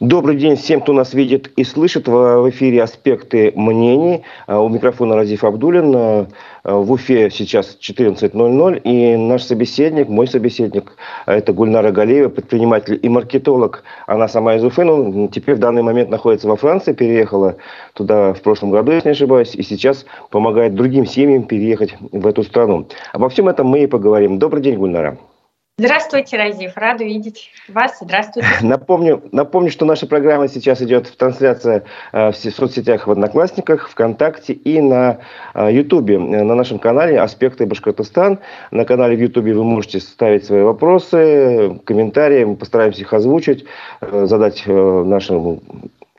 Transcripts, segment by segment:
Добрый день всем, кто нас видит и слышит. В эфире «Аспекты мнений». А, у микрофона Разиф Абдулин. А, в Уфе сейчас 14.00. И наш собеседник, мой собеседник, это Гульнара Галеева, предприниматель и маркетолог. Она сама из Уфы, но теперь в данный момент находится во Франции. Переехала туда в прошлом году, если не ошибаюсь. И сейчас помогает другим семьям переехать в эту страну. Обо всем этом мы и поговорим. Добрый день, Гульнара. Здравствуйте, Разив. Рада видеть вас. Здравствуйте. Напомню, напомню, что наша программа сейчас идет в трансляции э, в соцсетях в Одноклассниках, ВКонтакте и на э, Ютубе. На нашем канале «Аспекты Башкортостан». На канале в Ютубе вы можете ставить свои вопросы, комментарии. Мы постараемся их озвучить, э, задать нашему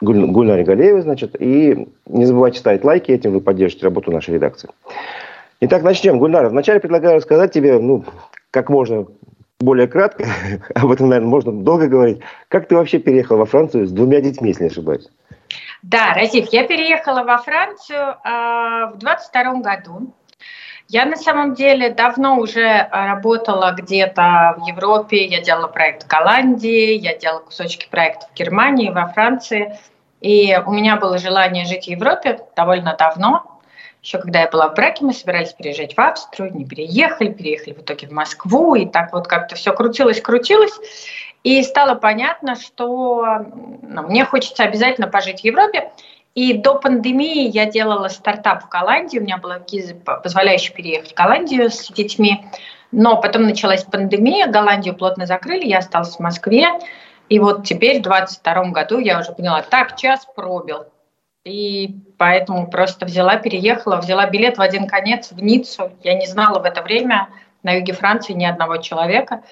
Гульнаре Галеевой, значит. И не забывайте ставить лайки, этим вы поддержите работу нашей редакции. Итак, начнем. Гульнара, вначале предлагаю рассказать тебе, ну, как можно более кратко, об этом, наверное, можно долго говорить. Как ты вообще переехал во Францию с двумя детьми, если не ошибаюсь? Да, Разив, я переехала во Францию э, в 22 году. Я на самом деле давно уже работала где-то в Европе. Я делала проект в Голландии, я делала кусочки проекта в Германии, во Франции. И у меня было желание жить в Европе довольно давно. Еще когда я была в браке, мы собирались переезжать в Австрию, не переехали, переехали в итоге в Москву, и так вот как-то все крутилось, крутилось. И стало понятно, что ну, мне хочется обязательно пожить в Европе. И до пандемии я делала стартап в Голландии, у меня была виза, позволяющая переехать в Голландию с детьми. Но потом началась пандемия, Голландию плотно закрыли, я осталась в Москве. И вот теперь, в 2022 году, я уже поняла, так, час пробил. И поэтому просто взяла, переехала, взяла билет в один конец в Ниццу. Я не знала в это время на юге Франции ни одного человека.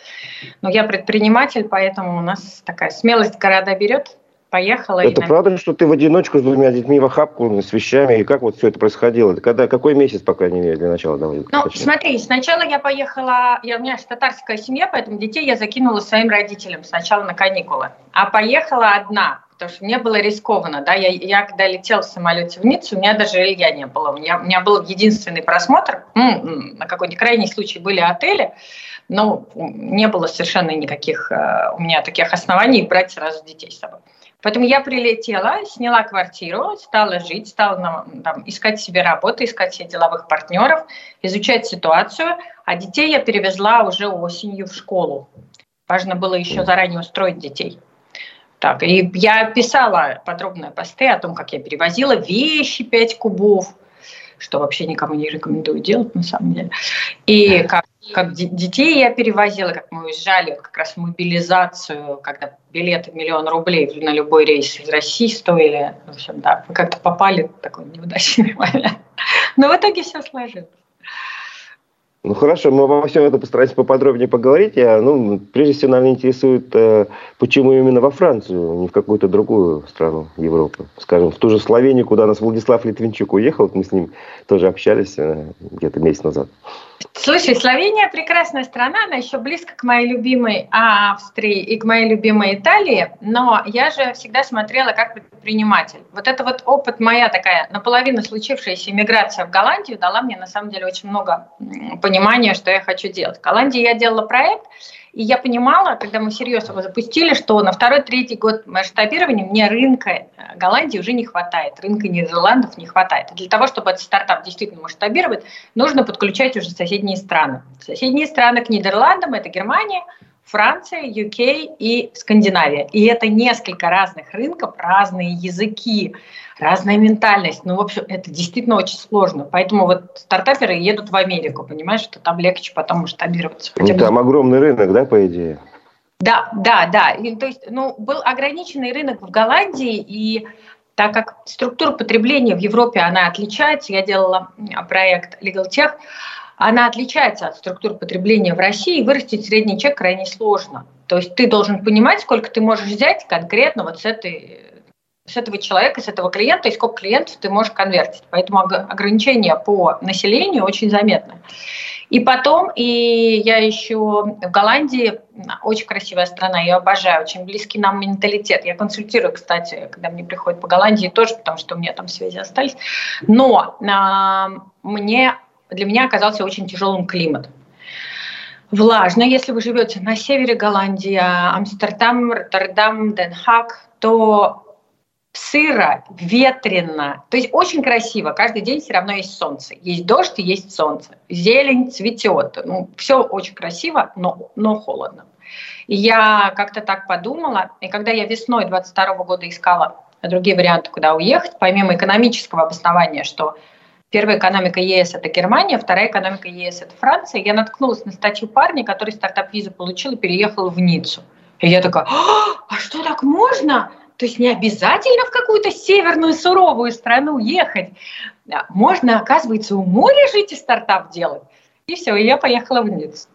Но я предприниматель, поэтому у нас такая смелость города берет. Поехала. Это и, правда, что ты в одиночку с двумя детьми в охапку, с вещами? И как вот все это происходило? Когда, какой месяц, по крайней мере, для начала? Давай, ну, точнее. смотри, сначала я поехала, я, у меня же татарская семья, поэтому детей я закинула своим родителям сначала на каникулы. А поехала одна потому что мне было рискованно, да, я, я когда летела в самолете в Ниццу, у меня даже жилья не было, у меня, у меня был единственный просмотр, ну, на какой-нибудь крайний случай были отели, но не было совершенно никаких э, у меня таких оснований брать сразу детей с собой. Поэтому я прилетела, сняла квартиру, стала жить, стала там, искать себе работу, искать себе деловых партнеров, изучать ситуацию. А детей я перевезла уже осенью в школу. Важно было еще заранее устроить детей. Так, и я писала подробные посты о том, как я перевозила вещи 5 кубов, что вообще никому не рекомендую делать на самом деле. И как, как детей я перевозила, как мы уезжали, как раз мобилизацию, когда билеты миллион рублей на любой рейс из России стоили. В общем, да, мы как-то попали в такой неудачный момент. Но в итоге все сложилось. Ну хорошо, мы во всем этом постараемся поподробнее поговорить. Я, ну, прежде всего, наверное, интересует, э, почему именно во Францию, не в какую-то другую страну Европы. Скажем, в ту же Словению, куда нас Владислав Литвинчук уехал, мы с ним тоже общались э, где-то месяц назад. Слушай, Словения прекрасная страна, она еще близко к моей любимой Австрии и к моей любимой Италии, но я же всегда смотрела как предприниматель. Вот это вот опыт моя такая наполовину случившаяся иммиграция в Голландию дала мне на самом деле очень много понимания, что я хочу делать. В Голландии я делала проект, и я понимала, когда мы серьезно его запустили, что на второй-третий год масштабирования мне рынка э, Голландии уже не хватает, рынка Нидерландов не хватает. И для того, чтобы этот стартап действительно масштабировать, нужно подключать уже соседние страны. Соседние страны к Нидерландам – это Германия, Франция, UK и Скандинавия. И это несколько разных рынков, разные языки, разная ментальность. Ну, в общем, это действительно очень сложно. Поэтому вот стартаперы едут в Америку, понимаешь, что там легче потом масштабироваться. Ну, там огромный рынок, да, по идее? Да, да, да. И, то есть, ну, был ограниченный рынок в Голландии, и так как структура потребления в Европе, она отличается, я делала проект Legal Tech, она отличается от структуры потребления в России, и вырастить средний чек крайне сложно. То есть ты должен понимать, сколько ты можешь взять конкретно вот с, этой, с этого человека, с этого клиента, и сколько клиентов ты можешь конвертить. Поэтому ограничения по населению очень заметны. И потом, и я еще в Голландии, очень красивая страна, я обожаю, очень близкий нам менталитет. Я консультирую, кстати, когда мне приходят по Голландии тоже, потому что у меня там связи остались. Но а, мне для меня оказался очень тяжелым климат. Влажно, если вы живете на севере Голландии, Амстердам, Роттердам, Денхак, то сыро, ветрено. То есть очень красиво. Каждый день все равно есть солнце. Есть дождь и есть солнце. Зелень цветет. Ну, все очень красиво, но, но холодно. И я как-то так подумала. И когда я весной 22 года искала другие варианты, куда уехать, помимо экономического обоснования, что Первая экономика ЕС – это Германия, вторая экономика ЕС – это Франция. Я наткнулась на статью парня, который стартап-визу получил и переехал в Ниццу. И я такая, а, а что так можно? То есть не обязательно в какую-то северную суровую страну ехать. Можно, оказывается, у моря жить и стартап делать. И все, и я поехала в Ниццу.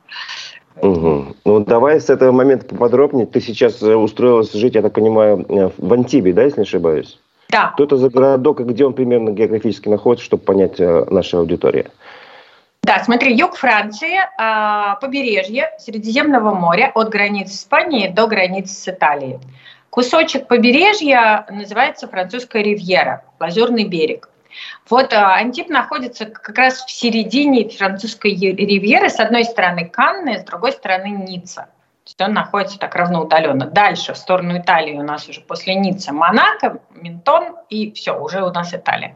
Угу. Ну, давай с этого момента поподробнее. Ты сейчас э, устроилась жить, я так понимаю, э, в Антибе, да, если не ошибаюсь? Да. Что это за городок и где он примерно географически находится, чтобы понять э, наша аудитория? Да, смотри, юг Франции, а, побережье Средиземного моря от границы Испании до границы с Италией. Кусочек побережья называется французская ривьера, Лазурный берег. Вот а, Антип находится как раз в середине французской ривьеры. С одной стороны Канны, с другой стороны Ницца есть он находится так равноудаленно. Дальше, в сторону Италии у нас уже после Ниццы Монако, Ментон и все, уже у нас Италия.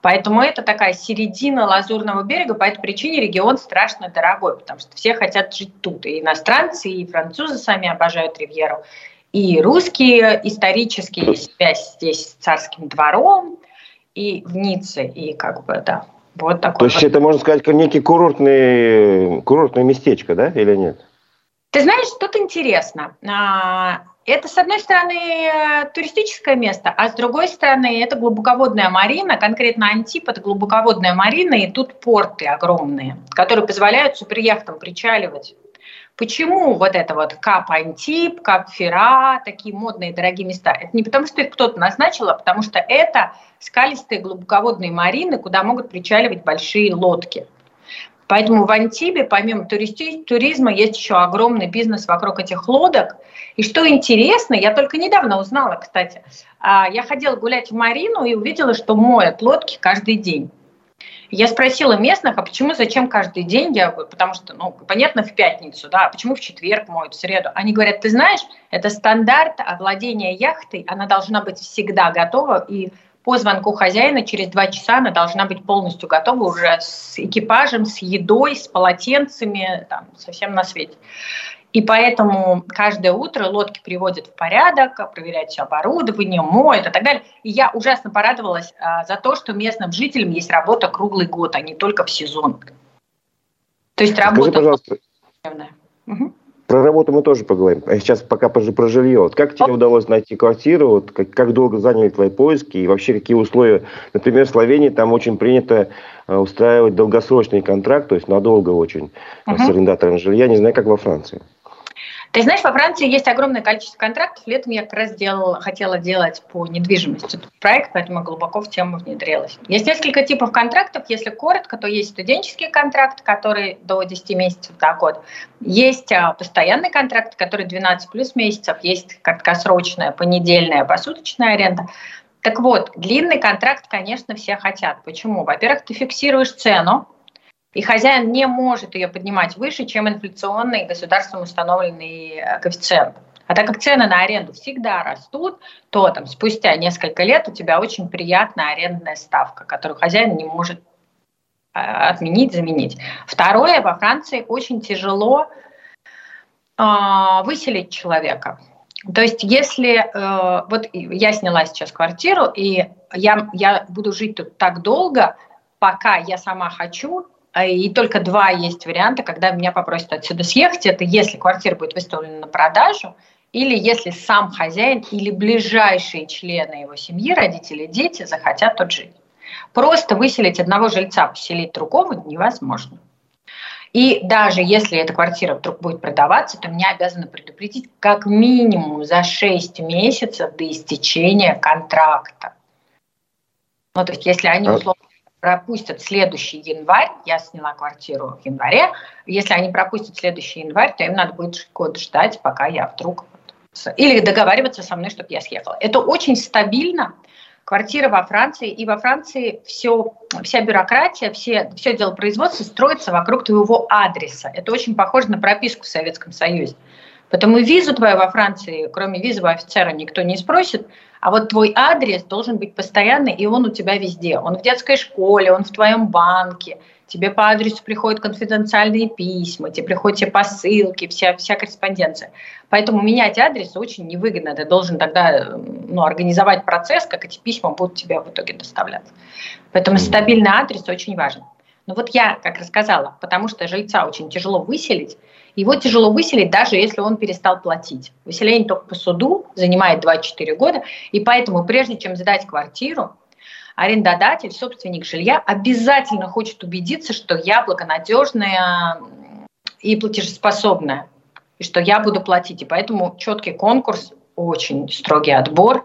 Поэтому это такая середина Лазурного берега, по этой причине регион страшно дорогой, потому что все хотят жить тут. И иностранцы, и французы сами обожают Ривьеру, и русские исторические связь здесь с царским двором, и в Ницце, и как бы, да, вот такой. То есть вот. это, можно сказать, как некий курортный, курортное местечко, да, или нет? Ты знаешь, тут интересно. А, это, с одной стороны, туристическое место, а с другой стороны, это глубоководная марина, конкретно Антип – это глубоководная марина, и тут порты огромные, которые позволяют суперяхтам причаливать. Почему вот это вот Кап Антип, Кап Фера, такие модные дорогие места? Это не потому, что их кто-то назначил, а потому что это скалистые глубоководные марины, куда могут причаливать большие лодки – Поэтому в Антибе, помимо туристи- туризма, есть еще огромный бизнес вокруг этих лодок. И что интересно, я только недавно узнала, кстати, а, я ходила гулять в Марину и увидела, что моют лодки каждый день. Я спросила местных, а почему, зачем каждый день? Я, потому что, ну, понятно, в пятницу, да, а почему в четверг моют, в среду? Они говорят, ты знаешь, это стандарт овладения яхтой, она должна быть всегда готова, и по звонку хозяина через два часа она должна быть полностью готова уже с экипажем, с едой, с полотенцами, там, совсем на свете. И поэтому каждое утро лодки приводят в порядок, проверяют все оборудование, моют и так далее. И я ужасно порадовалась а, за то, что местным жителям есть работа круглый год, а не только в сезон. То есть работа... Скажи, пожалуйста, угу. Работу мы тоже поговорим. А сейчас пока про жилье. Вот как тебе удалось найти квартиру? Вот как, как долго заняли твои поиски? И вообще какие условия? Например, в Словении там очень принято э, устраивать долгосрочный контракт, то есть надолго очень uh-huh. с арендатором жилья. Не знаю, как во Франции. Ты знаешь, во Франции есть огромное количество контрактов. Летом я как раз делала, хотела делать по недвижимости этот проект, поэтому глубоко в тему внедрилась. Есть несколько типов контрактов. Если коротко, то есть студенческий контракт, который до 10 месяцев до года. Есть а, постоянный контракт, который 12 плюс месяцев. Есть краткосрочная, понедельная, посуточная аренда. Так вот, длинный контракт, конечно, все хотят. Почему? Во-первых, ты фиксируешь цену, и хозяин не может ее поднимать выше, чем инфляционный государством установленный э, коэффициент. А так как цены на аренду всегда растут, то там, спустя несколько лет у тебя очень приятная арендная ставка, которую хозяин не может э, отменить, заменить. Второе, во Франции очень тяжело э, выселить человека. То есть, если э, вот я сняла сейчас квартиру, и я, я буду жить тут так долго, пока я сама хочу, и только два есть варианта, когда меня попросят отсюда съехать. Это если квартира будет выставлена на продажу, или если сам хозяин или ближайшие члены его семьи, родители, дети захотят тут жить. Просто выселить одного жильца, поселить другого невозможно. И даже если эта квартира вдруг будет продаваться, то меня обязаны предупредить как минимум за 6 месяцев до истечения контракта. Ну, то есть, если они а условно пропустят следующий январь, я сняла квартиру в январе, если они пропустят следующий январь, то им надо будет год ждать, пока я вдруг... Или договариваться со мной, чтобы я съехала. Это очень стабильно. квартира во Франции, и во Франции все, вся бюрократия, все, все дело производства строится вокруг твоего адреса. Это очень похоже на прописку в Советском Союзе. Поэтому визу твою во Франции, кроме визового офицера, никто не спросит, а вот твой адрес должен быть постоянный, и он у тебя везде. Он в детской школе, он в твоем банке, тебе по адресу приходят конфиденциальные письма, тебе приходят все посылки, вся, вся корреспонденция. Поэтому менять адрес очень невыгодно. Ты должен тогда ну, организовать процесс, как эти письма будут тебе в итоге доставляться. Поэтому стабильный адрес очень важен. Но вот я, как рассказала, потому что жильца очень тяжело выселить, его тяжело выселить, даже если он перестал платить. Выселение только по суду занимает 2-4 года, и поэтому прежде чем сдать квартиру, арендодатель, собственник жилья обязательно хочет убедиться, что я благонадежная и платежеспособная, и что я буду платить. И поэтому четкий конкурс, очень строгий отбор.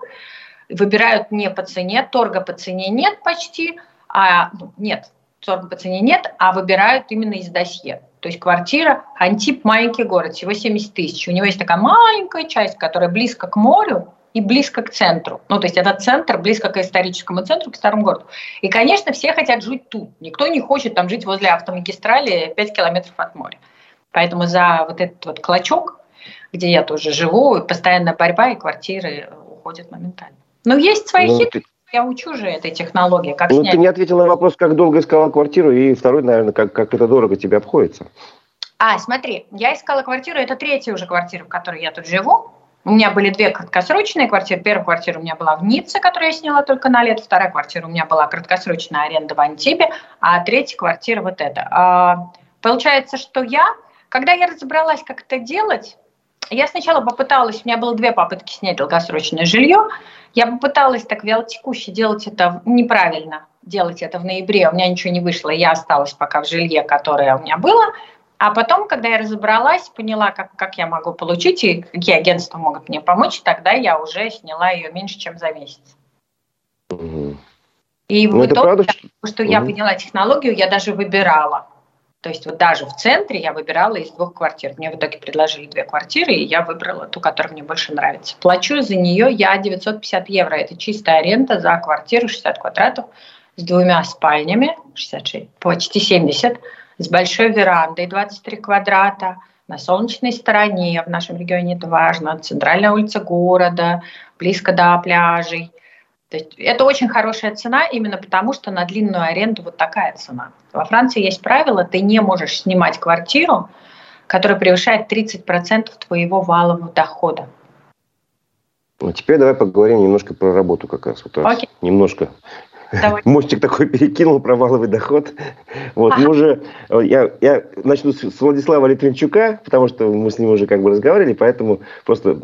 Выбирают не по цене, торга по цене нет почти, а ну, нет, торга по цене нет, а выбирают именно из досье. То есть квартира, Антип маленький город, всего 70 тысяч. У него есть такая маленькая часть, которая близко к морю, и близко к центру. Ну, то есть этот центр близко к историческому центру, к старому городу. И, конечно, все хотят жить тут. Никто не хочет там жить возле автомагистрали 5 километров от моря. Поэтому за вот этот вот клочок, где я тоже живу, постоянная борьба, и квартиры уходят моментально. Но есть свои ну, хитрости. Я учу же этой технологии. Как ну, снять. ты не ответил на вопрос, как долго искала квартиру, и второй, наверное, как, как это дорого тебе обходится. А, смотри, я искала квартиру, это третья уже квартира, в которой я тут живу. У меня были две краткосрочные квартиры. Первая квартира у меня была в Ницце, которую я сняла только на лет. Вторая квартира у меня была краткосрочная аренда в Антибе. А третья квартира вот эта. А, получается, что я, когда я разобралась, как это делать, я сначала попыталась, у меня было две попытки снять долгосрочное жилье. Я попыталась так вялотекуще делать это неправильно, делать это в ноябре. У меня ничего не вышло, я осталась пока в жилье, которое у меня было. А потом, когда я разобралась, поняла, как, как я могу получить и какие агентства могут мне помочь, тогда я уже сняла ее меньше, чем за месяц. Угу. И ну, в итоге, правда, что, что угу. я поняла технологию, я даже выбирала. То есть вот даже в центре я выбирала из двух квартир. Мне в итоге предложили две квартиры, и я выбрала ту, которая мне больше нравится. Плачу за нее я 950 евро. Это чистая аренда за квартиру 60 квадратов с двумя спальнями, 66, почти 70 с большой верандой 23 квадрата, на солнечной стороне, в нашем регионе это важно, центральная улица города, близко до пляжей. То есть это очень хорошая цена именно потому, что на длинную аренду вот такая цена. Во Франции есть правило, ты не можешь снимать квартиру, которая превышает 30% твоего валового дохода. Ну, теперь давай поговорим немножко про работу как раз. Вот раз. Немножко. Давай. Мостик такой перекинул про валовый доход. Вот, ага. мы уже, э, я, я начну с Владислава Литвинчука, потому что мы с ним уже как бы разговаривали, поэтому просто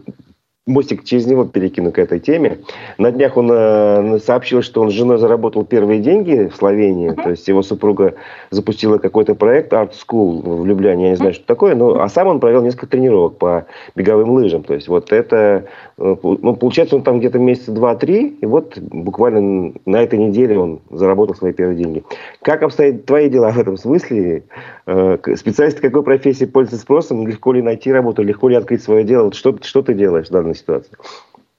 мостик через него перекину к этой теме. На днях он э, сообщил, что он с женой заработал первые деньги в Словении. Uh-huh. То есть его супруга запустила какой-то проект Art School в Любляне. Я не знаю, uh-huh. что такое. Но, а сам он провел несколько тренировок по беговым лыжам. То есть вот это... Э, ну, получается, он там где-то месяца два-три. И вот буквально на этой неделе он заработал свои первые деньги. Как обстоят твои дела в этом смысле? Э, специалисты какой профессии пользуются спросом? Легко ли найти работу? Легко ли открыть свое дело? Что, что ты делаешь в данной ситуации?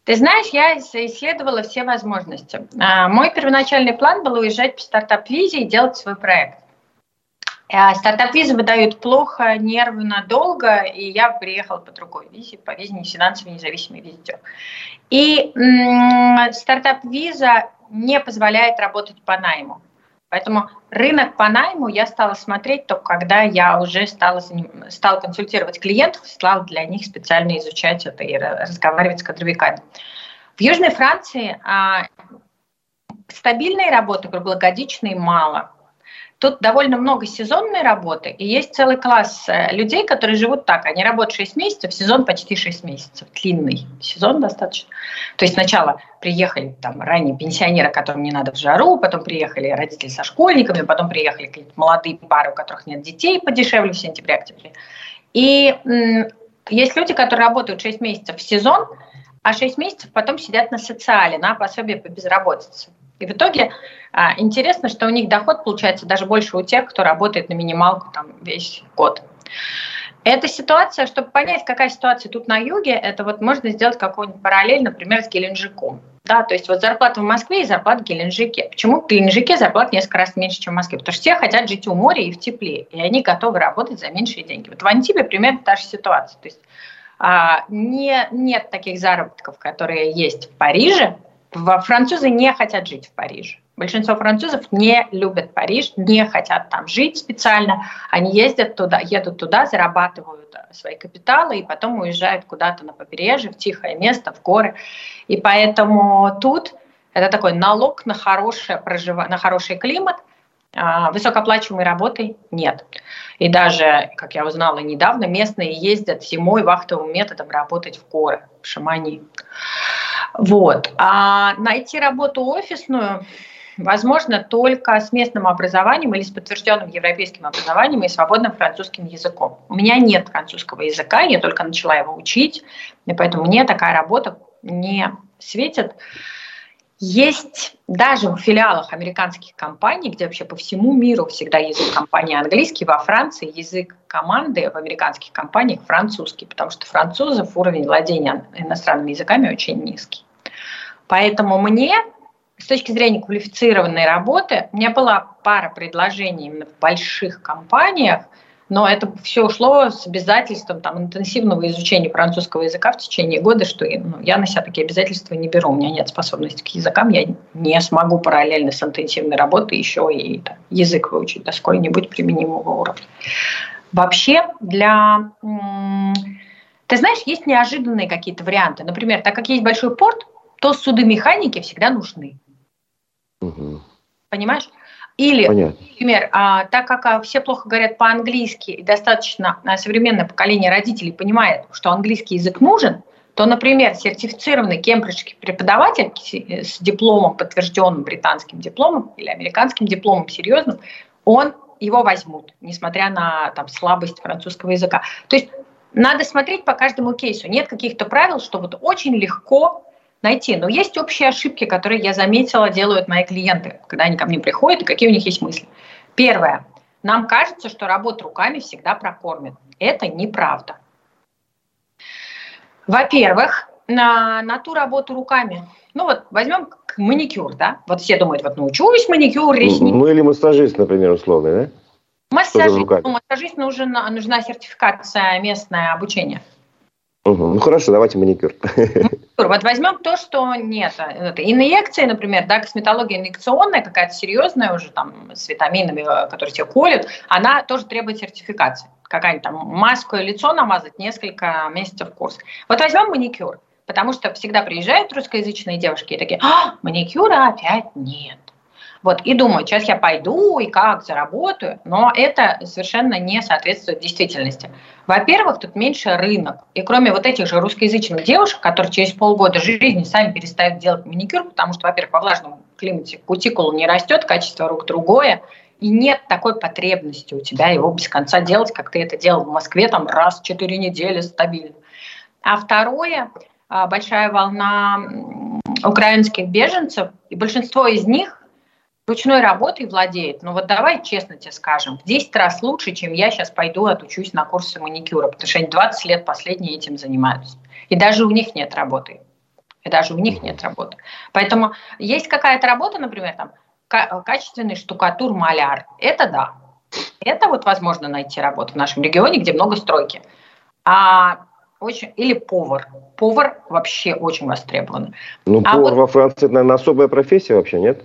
Ты знаешь, я исследовала все возможности. А, мой первоначальный план был уезжать по стартап-визе и делать свой проект. А, стартап-визы выдают плохо, нервно, долго, и я приехала по другой визе, по визе не финансовый независимый визитер. И стартап-виза не позволяет работать по найму. Поэтому рынок по найму я стала смотреть только когда я уже стала, стала консультировать клиентов, стала для них специально изучать это и разговаривать с кадровиками. В Южной Франции а, стабильной работы круглогодичной мало. Тут довольно много сезонной работы, и есть целый класс э, людей, которые живут так. Они работают 6 месяцев, сезон почти 6 месяцев. Длинный сезон достаточно. То есть сначала приехали там ранние пенсионеры, которым не надо в жару, потом приехали родители со школьниками, потом приехали какие-то молодые пары, у которых нет детей, подешевле в сентябре-октябре. И есть люди, которые работают 6 месяцев в сезон, а 6 месяцев потом сидят на социале, на пособие по безработице. И в итоге а, интересно, что у них доход получается даже больше у тех, кто работает на минималку там весь год. Эта ситуация, чтобы понять, какая ситуация тут на юге, это вот можно сделать какую-нибудь параллель, например, с Геленджиком. Да, то есть вот зарплата в Москве и зарплата в Геленджике. Почему в Геленджике зарплата несколько раз меньше, чем в Москве? Потому что все хотят жить у моря и в тепле, и они готовы работать за меньшие деньги. Вот в Антибе примерно та же ситуация. То есть а, не, нет таких заработков, которые есть в Париже. Французы не хотят жить в Париже. Большинство французов не любят Париж, не хотят там жить специально. Они ездят туда, едут туда, зарабатывают э, свои капиталы и потом уезжают куда-то на побережье, в тихое место, в горы. И поэтому тут это такой налог на, хорошее прожив... на хороший климат, а, высокооплачиваемой работы нет. И даже, как я узнала недавно, местные ездят зимой вахтовым методом работать в горы, в Шамани. Вот. А найти работу офисную возможно только с местным образованием или с подтвержденным европейским образованием и свободным французским языком. У меня нет французского языка, я только начала его учить, и поэтому мне такая работа не светит. Есть даже в филиалах американских компаний, где вообще по всему миру всегда язык компании английский, во Франции язык команды в американских компаниях французский, потому что французов уровень владения иностранными языками очень низкий. Поэтому мне с точки зрения квалифицированной работы, у меня была пара предложений именно в больших компаниях, но это все ушло с обязательством там, интенсивного изучения французского языка в течение года, что ну, я на себя такие обязательства не беру. У меня нет способности к языкам, я не смогу параллельно с интенсивной работой еще и там, язык выучить до сколь-нибудь применимого уровня. Вообще для... Ты знаешь, есть неожиданные какие-то варианты. Например, так как есть большой порт, то судомеханики всегда нужны. Угу. Понимаешь? Или, Понятно. например, а, так как а, все плохо говорят по-английски, и достаточно а, современное поколение родителей понимает, что английский язык нужен, то, например, сертифицированный кембриджский преподаватель с дипломом, подтвержденным британским дипломом или американским дипломом серьезным, он его возьмут, несмотря на там, слабость французского языка. То есть надо смотреть по каждому кейсу. Нет каких-то правил, что вот очень легко найти. Но есть общие ошибки, которые я заметила, делают мои клиенты, когда они ко мне приходят, и какие у них есть мысли. Первое. Нам кажется, что работа руками всегда прокормит. Это неправда. Во-первых, на, на ту работу руками. Ну вот возьмем маникюр, да? Вот все думают, вот научусь маникюр, ресницы. Ну или массажист, например, условный, да? Массажист, ну, массажист нужен, нужна сертификация, местное обучение. Угу. Ну хорошо, давайте маникюр. Вот возьмем то, что нет. Это инъекции, например, да, косметология инъекционная, какая-то серьезная уже там с витаминами, э, которые тебе колют, она тоже требует сертификации. Какая-нибудь там маску и лицо намазать несколько месяцев курс. Вот возьмем маникюр, потому что всегда приезжают русскоязычные девушки и такие, а, маникюра опять нет. Вот, и думаю, сейчас я пойду и как заработаю, но это совершенно не соответствует действительности. Во-первых, тут меньше рынок. И кроме вот этих же русскоязычных девушек, которые через полгода жизни сами перестают делать маникюр, потому что, во-первых, во влажном климате кутикула не растет, качество рук другое, и нет такой потребности у тебя его без конца делать, как ты это делал в Москве там раз в 4 недели стабильно. А второе, а, большая волна украинских беженцев, и большинство из них ручной работой владеет, ну вот давай честно тебе скажем, в 10 раз лучше, чем я сейчас пойду отучусь на курсы маникюра, потому что они 20 лет последние этим занимаются. И даже у них нет работы. И даже у них нет работы. Поэтому есть какая-то работа, например, там, качественный штукатур-маляр. Это да. Это вот возможно найти работу в нашем регионе, где много стройки. А очень, или повар. Повар вообще очень востребован. Ну, а повар вот, во Франции, это, наверное, особая профессия вообще, нет?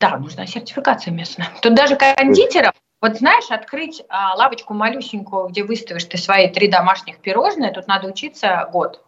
Да, нужна сертификация местная. Тут даже кондитеров, вот знаешь, открыть а, лавочку малюсенькую, где выставишь ты свои три домашних пирожные, тут надо учиться год.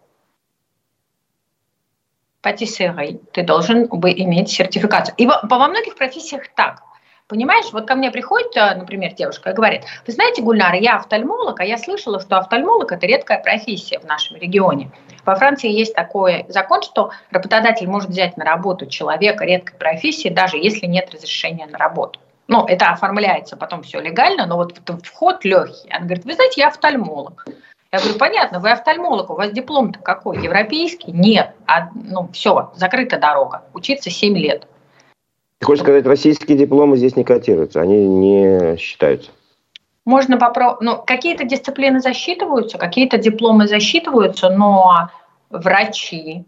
Патиссерой ты должен бы иметь сертификацию. И во, во многих профессиях так. Понимаешь, вот ко мне приходит, а, например, девушка и говорит, вы знаете, Гульнара, я офтальмолог, а я слышала, что офтальмолог – это редкая профессия в нашем регионе. Во Франции есть такой закон, что работодатель может взять на работу человека редкой профессии, даже если нет разрешения на работу. Ну, это оформляется потом все легально, но вот вход легкий. Она говорит, вы знаете, я офтальмолог. Я говорю, понятно, вы офтальмолог, у вас диплом-то какой? Европейский? Нет. А, ну, все, закрыта дорога. Учиться 7 лет. Ты хочешь сказать, российские дипломы здесь не котируются, они не считаются? Можно попробовать, ну, какие-то дисциплины засчитываются, какие-то дипломы засчитываются, но врачи,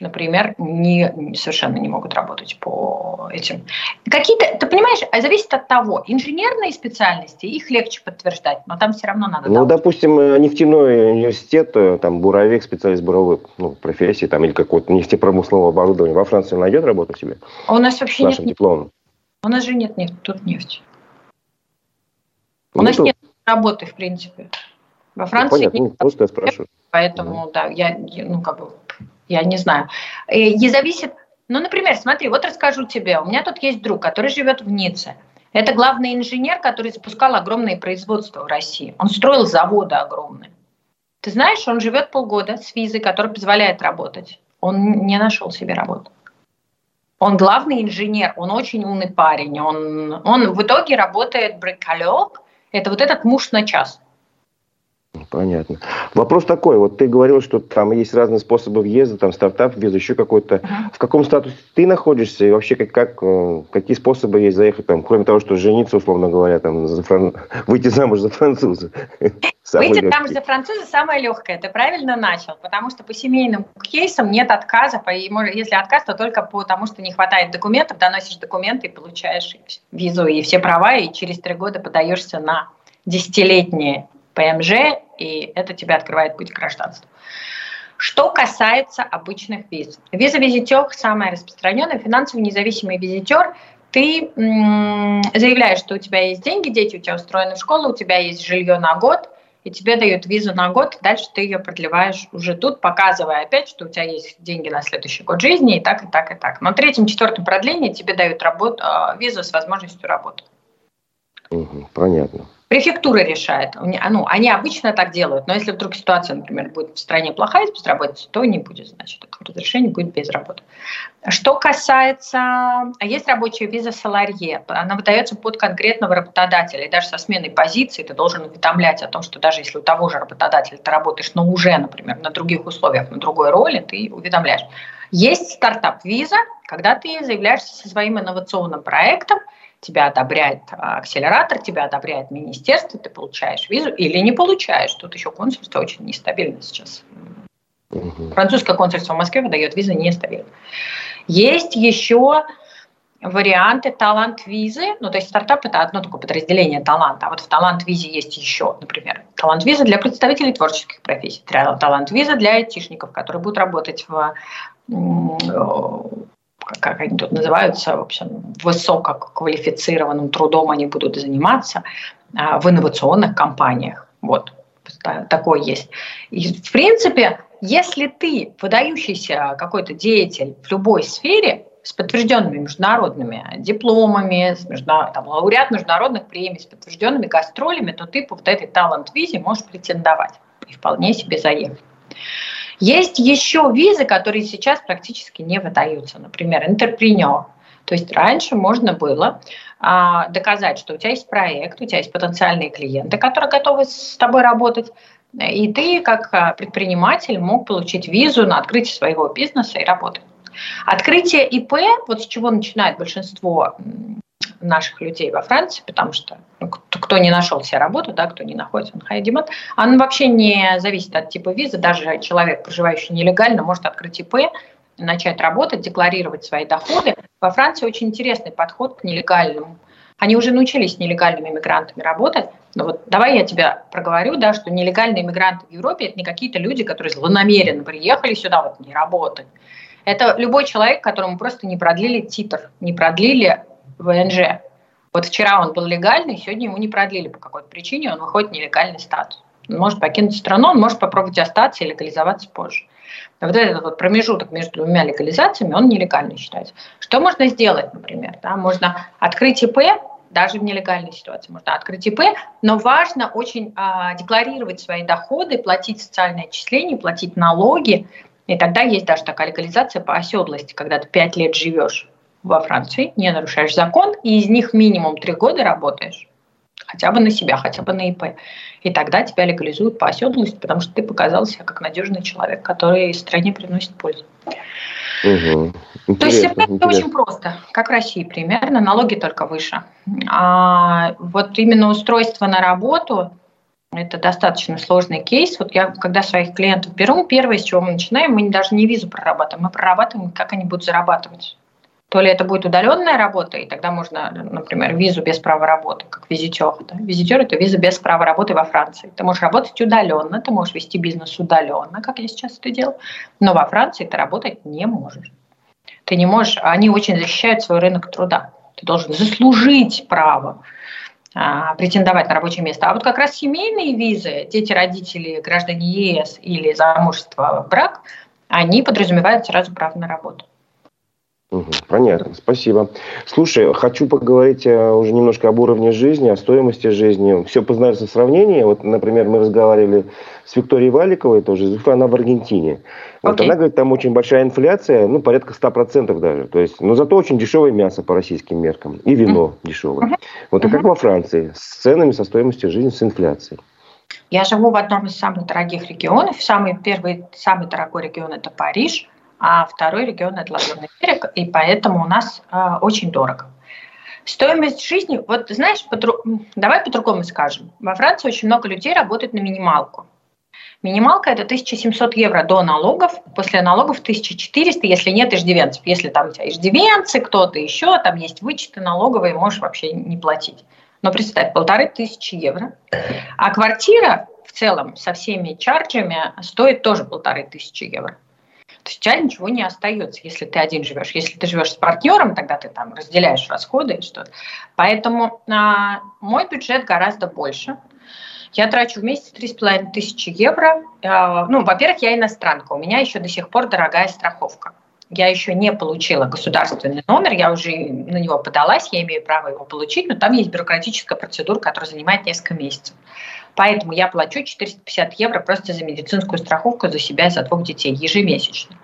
например, не, совершенно не могут работать по этим. Какие-то, ты понимаешь, а зависит от того, инженерные специальности, их легче подтверждать, но там все равно надо... Ну, долго. допустим, э, нефтяной университет, э, там, буровик, специалист буровой ну, профессии, там, или какое-то нефтепромысловое оборудование, во Франции найдет работу себе? А у нас вообще нет... дипломом? У нас же нет, нет, тут нефть. У ну, нас тут... нет работы, в принципе. Во ну, Франции ну, понятно, нет. Ну, просто я спрашиваю. Поэтому, да, я, ну, как бы, я не знаю. И зависит, ну, например, смотри, вот расскажу тебе. У меня тут есть друг, который живет в Ницце. Это главный инженер, который запускал огромные производства в России. Он строил заводы огромные. Ты знаешь, он живет полгода с визой, которая позволяет работать. Он не нашел себе работу. Он главный инженер, он очень умный парень. Он, он в итоге работает брикалек. Это вот этот муж на час. Понятно. Вопрос такой, вот ты говорил, что там есть разные способы въезда, там стартап, виза, еще какой-то. Uh-huh. В каком статусе ты находишься и вообще как, как, э, какие способы есть заехать там, кроме того, что жениться, условно говоря, там, за фран... выйти замуж за француза? Выйти замуж за француза самое легкое, ты правильно начал, потому что по семейным кейсам нет отказа, если отказ, то только потому, что не хватает документов, доносишь документы и получаешь визу и все права, и через три года подаешься на десятилетние ПМЖ, и это тебя открывает путь к гражданству. Что касается обычных виз. Виза визитер самая распространенная. Финансово независимый визитер ты заявляешь, что у тебя есть деньги, дети у тебя устроены в школу, у тебя есть жилье на год, и тебе дают визу на год, дальше ты ее продлеваешь уже тут, показывая опять, что у тебя есть деньги на следующий год жизни, и так, и так, и так. На третьем, четвертом продлении тебе дают работу, а, визу с возможностью работы. Угу, понятно. Префектура решает. Ну, они обычно так делают, но если вдруг ситуация, например, будет в стране плохая с безработицей, то не будет, значит, это разрешение будет без работы. Что касается... А есть рабочая виза Саларье. Она выдается под конкретного работодателя. И даже со сменой позиции ты должен уведомлять о том, что даже если у того же работодателя ты работаешь, но уже, например, на других условиях, на другой роли, ты уведомляешь. Есть стартап-виза, когда ты заявляешься со своим инновационным проектом – тебя одобряет а, акселератор, тебя одобряет министерство, ты получаешь визу или не получаешь. Тут еще консульство очень нестабильно сейчас. Французское консульство в Москве выдает визы нестабильно. Есть еще варианты талант-визы, ну то есть стартап это одно такое подразделение таланта, а вот в талант-визе есть еще, например, талант-виза для представителей творческих профессий, талант-виза для айтишников, которые будут работать в как они тут называются, в общем, высококвалифицированным трудом они будут заниматься а, в инновационных компаниях. Вот, такое есть. И, в принципе, если ты выдающийся какой-то деятель в любой сфере, с подтвержденными международными дипломами, с междуна... там, лауреат международных премий, с подтвержденными гастролями, то ты по вот этой талант-визе можешь претендовать и вполне себе заехать. Есть еще визы, которые сейчас практически не выдаются. Например, интерпренер. То есть раньше можно было а, доказать, что у тебя есть проект, у тебя есть потенциальные клиенты, которые готовы с тобой работать, и ты как а, предприниматель мог получить визу на открытие своего бизнеса и работать. Открытие ИП, вот с чего начинает большинство наших людей во Франции, потому что ну, кто, не нашел себе работу, да, кто не находится на high demand, она вообще не зависит от типа визы. Даже человек, проживающий нелегально, может открыть ИП, начать работать, декларировать свои доходы. Во Франции очень интересный подход к нелегальному. Они уже научились с нелегальными мигрантами работать. Но вот давай я тебя проговорю, да, что нелегальные мигранты в Европе это не какие-то люди, которые злонамеренно приехали сюда вот не работать. Это любой человек, которому просто не продлили титр, не продлили ВНЖ. Вот вчера он был легальный, сегодня ему не продлили по какой-то причине, он выходит в нелегальный статус. Он может покинуть страну, он может попробовать остаться и легализоваться позже. Вот этот вот промежуток между двумя легализациями, он нелегальный считается. Что можно сделать, например? Да? Можно открыть ИП, даже в нелегальной ситуации можно открыть ИП, но важно очень а, декларировать свои доходы, платить социальные отчисления, платить налоги, и тогда есть даже такая легализация по оседлости, когда ты пять лет живешь во Франции, не нарушаешь закон, и из них минимум три года работаешь. Хотя бы на себя, хотя бы на ИП. И тогда тебя легализуют по оседлости, потому что ты показал себя как надежный человек, который стране приносит пользу. Угу. То есть это очень просто, как в России примерно, налоги только выше. А вот именно устройство на работу, Это достаточно сложный кейс. Вот я, когда своих клиентов беру, первое, с чего мы начинаем, мы даже не визу прорабатываем, мы прорабатываем, как они будут зарабатывать. То ли это будет удаленная работа, и тогда можно, например, визу без права работы, как визитер. Да? Визитер – это виза без права работы во Франции. Ты можешь работать удаленно, ты можешь вести бизнес удаленно, как я сейчас это делаю, но во Франции ты работать не можешь. Ты не можешь, они очень защищают свой рынок труда. Ты должен заслужить право а, претендовать на рабочее место. А вот как раз семейные визы, дети, родители, граждане ЕС или замужество, брак, они подразумевают сразу право на работу. Угу, понятно, спасибо. Слушай, хочу поговорить э, уже немножко об уровне жизни, о стоимости жизни. Все познается в сравнении. Вот, например, мы разговаривали с Викторией Валиковой, тоже из Уфы, она в Аргентине. Вот okay. она говорит, там очень большая инфляция, ну, порядка 100% даже. То есть, но зато очень дешевое мясо по российским меркам. И вино uh-huh. дешевое. Uh-huh. Вот uh-huh. и как во Франции, с ценами, со стоимостью жизни, с инфляцией. Я живу в одном из самых дорогих регионов. Самый первый, самый дорогой регион – это Париж а второй регион – это Лазурный берег, и поэтому у нас э, очень дорого. Стоимость жизни, вот знаешь, по, давай по-другому скажем. Во Франции очень много людей работают на минималку. Минималка – это 1700 евро до налогов, после налогов 1400, если нет иждивенцев. Если там у тебя иждивенцы, кто-то еще, там есть вычеты налоговые, можешь вообще не платить. Но представь, полторы тысячи евро. А квартира в целом со всеми чарджами стоит тоже полторы тысячи евро. У тебя ничего не остается, если ты один живешь. Если ты живешь с партнером, тогда ты там разделяешь расходы и что-то. Поэтому а, мой бюджет гораздо больше. Я трачу в месяц 3,5 тысячи евро. А, ну, во-первых, я иностранка. У меня еще до сих пор дорогая страховка. Я еще не получила государственный номер, я уже на него подалась, я имею право его получить, но там есть бюрократическая процедура, которая занимает несколько месяцев. Поэтому я плачу 450 евро просто за медицинскую страховку за себя и за двух детей ежемесячно.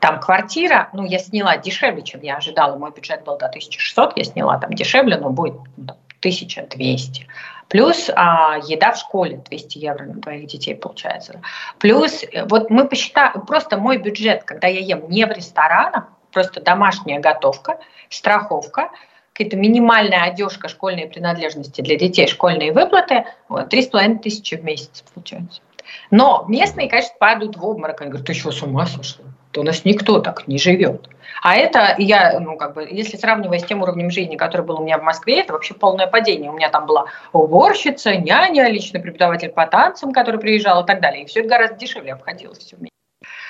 Там квартира, ну, я сняла дешевле, чем я ожидала. Мой бюджет был до 1600, я сняла там дешевле, но будет ну, 1200. Плюс а, еда в школе 200 евро на двоих детей получается. Плюс, э, вот мы посчитали, просто мой бюджет, когда я ем не в ресторанах, просто домашняя готовка, страховка – какая-то минимальная одежка, школьные принадлежности для детей, школьные выплаты, вот, 3,5 тысячи в месяц получается. Но местные, конечно, падают в обморок. Они говорят, ты что, с ума сошла? То у нас никто так не живет. А это я, ну, как бы, если сравнивая с тем уровнем жизни, который был у меня в Москве, это вообще полное падение. У меня там была уборщица, няня, личный преподаватель по танцам, который приезжал и так далее. И все это гораздо дешевле обходилось все вместе.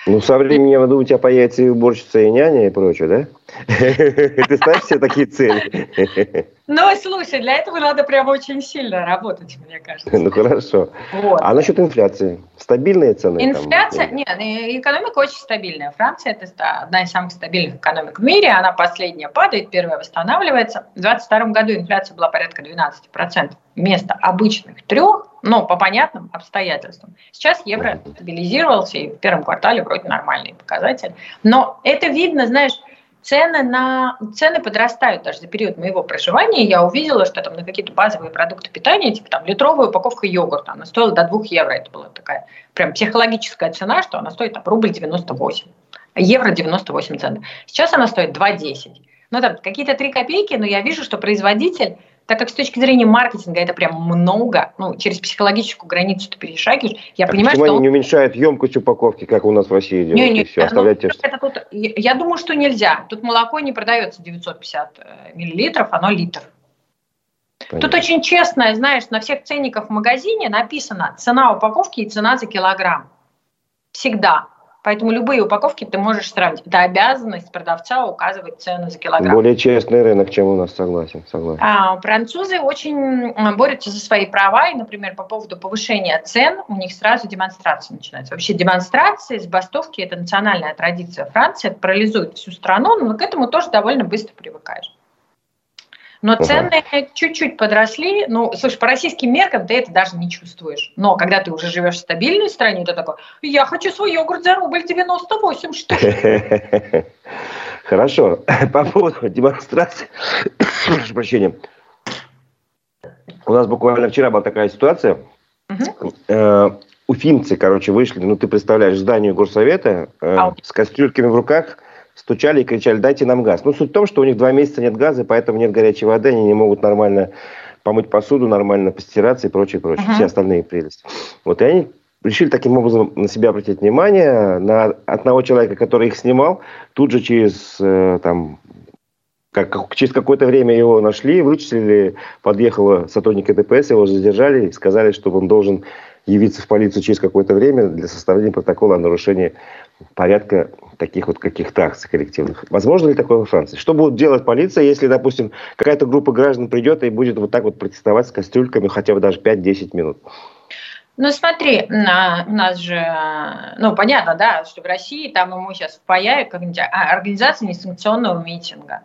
Ну, со временем, я думаю, у тебя появится и уборщица, и няня, и прочее, да? Ты ставишь себе такие цели? Ну, слушай, для этого надо прям очень сильно работать, мне кажется. Ну, хорошо. Вот. А насчет инфляции? Стабильные цены? Инфляция? Там? Нет, экономика очень стабильная. Франция – это одна из самых стабильных экономик в мире. Она последняя падает, первая восстанавливается. В 2022 году инфляция была порядка 12%. Вместо обычных трех, но по понятным обстоятельствам. Сейчас евро стабилизировался, и в первом квартале вроде нормальные показатели. Но это видно, знаешь, цены, на, цены подрастают даже за период моего проживания. Я увидела, что там на какие-то базовые продукты питания, типа там литровая упаковка йогурта, она стоила до 2 евро. Это была такая прям психологическая цена, что она стоит там рубль 98. Евро 98 центов. Сейчас она стоит 2,10. Ну там какие-то 3 копейки, но я вижу, что производитель так как с точки зрения маркетинга это прям много, ну, через психологическую границу ты перешагиваешь, я а понимаю, почему что... они он... не уменьшают емкость упаковки, как у нас в России делают, не, не, все, ну, те, это тут, я думаю, что нельзя. Тут молоко не продается 950 э, миллилитров, оно литр. Понятно. Тут очень честно, знаешь, на всех ценниках в магазине написано цена упаковки и цена за килограмм. Всегда. Поэтому любые упаковки ты можешь сравнить. Это обязанность продавца указывать цену за килограмм. Более честный рынок, чем у нас, согласен. согласен. А, французы очень борются за свои права, и, например, по поводу повышения цен у них сразу демонстрация начинается. Вообще демонстрации, забастовки – это национальная традиция Франции, это парализует всю страну, но к этому тоже довольно быстро привыкаешь. Но цены чуть-чуть подросли. Ну, слушай, по российским меркам ты это даже не чувствуешь. Но когда ты уже живешь в стабильной стране, ты такой, я хочу свой йогурт за рубль 98 штук. Хорошо. По поводу демонстрации, прошу прощения. У нас буквально вчера была такая ситуация. Uh-huh. Уфимцы, короче, вышли, ну ты представляешь, зданию горсовета э, с кастрюльками в руках – стучали и кричали, дайте нам газ. Ну, суть в том, что у них два месяца нет газа, поэтому нет горячей воды, они не могут нормально помыть посуду нормально, постираться и прочее, прочее. Uh-huh. Все остальные прелести. Вот и они решили таким образом на себя обратить внимание, на одного человека, который их снимал, тут же через э, там, как, через какое-то время его нашли, вычислили, подъехала сотрудники ДПС, его задержали и сказали, что он должен явиться в полицию через какое-то время для составления протокола о нарушении порядка таких вот каких-то акций коллективных. Возможно ли такое во Франции? Что будет делать полиция, если, допустим, какая-то группа граждан придет и будет вот так вот протестовать с костюльками хотя бы даже 5-10 минут? Ну, смотри, у нас же, ну, понятно, да, что в России там ему сейчас впаяют а, организация несанкционного митинга.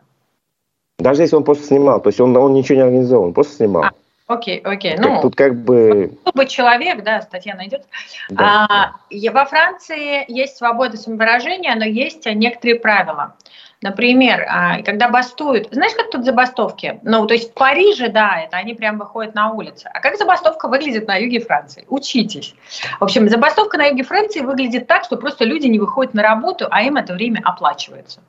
Даже если он просто снимал, то есть он, он ничего не организовал, он просто снимал. А, окей, окей. Ну, тут как бы... Бы человек, да, статья найдет. Да, а, да. Во Франции есть свобода самовыражения, но есть некоторые правила. Например, а, когда бастуют, знаешь, как тут забастовки? Ну, то есть в Париже, да, это они прям выходят на улицы. А как забастовка выглядит на юге Франции? Учитесь. В общем, забастовка на юге Франции выглядит так, что просто люди не выходят на работу, а им это время оплачивается.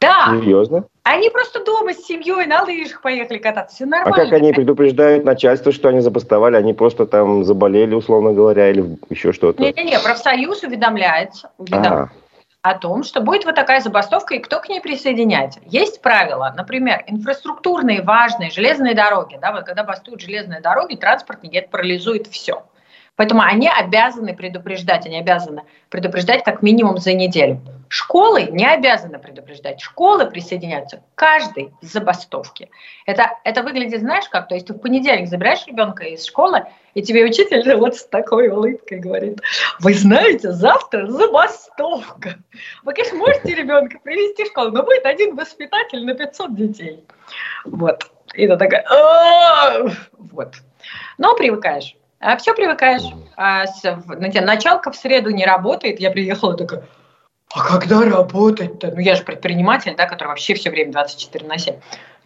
Да. Серьезно? Они просто дома с семьей на лыжах поехали кататься. Все нормально. А как они предупреждают начальство, что они забастовали? Они просто там заболели, условно говоря, или еще что-то? Не-не-не, профсоюз уведомляется. уведомляется. А о том, что будет вот такая забастовка и кто к ней присоединяется. Есть правила, например, инфраструктурные важные железные дороги. Да, вот когда бастуют железные дороги, транспортники, это парализует все. Поэтому они обязаны предупреждать, они обязаны предупреждать как минимум за неделю. Школы не обязаны предупреждать. Школы присоединяются к каждой забастовке. Это, это выглядит, знаешь как? То есть ты в понедельник забираешь ребенка из школы, и тебе учитель вот с такой улыбкой говорит, вы знаете, завтра забастовка. Вы, конечно, можете ребенка привести в школу, но будет один воспитатель на 500 детей. Вот. И она такая, вот. Но привыкаешь. А все привыкаешь. А с, началка в среду не работает. Я приехала такая, а когда работать-то? Ну, я же предприниматель, да, который вообще все время 24 на 7.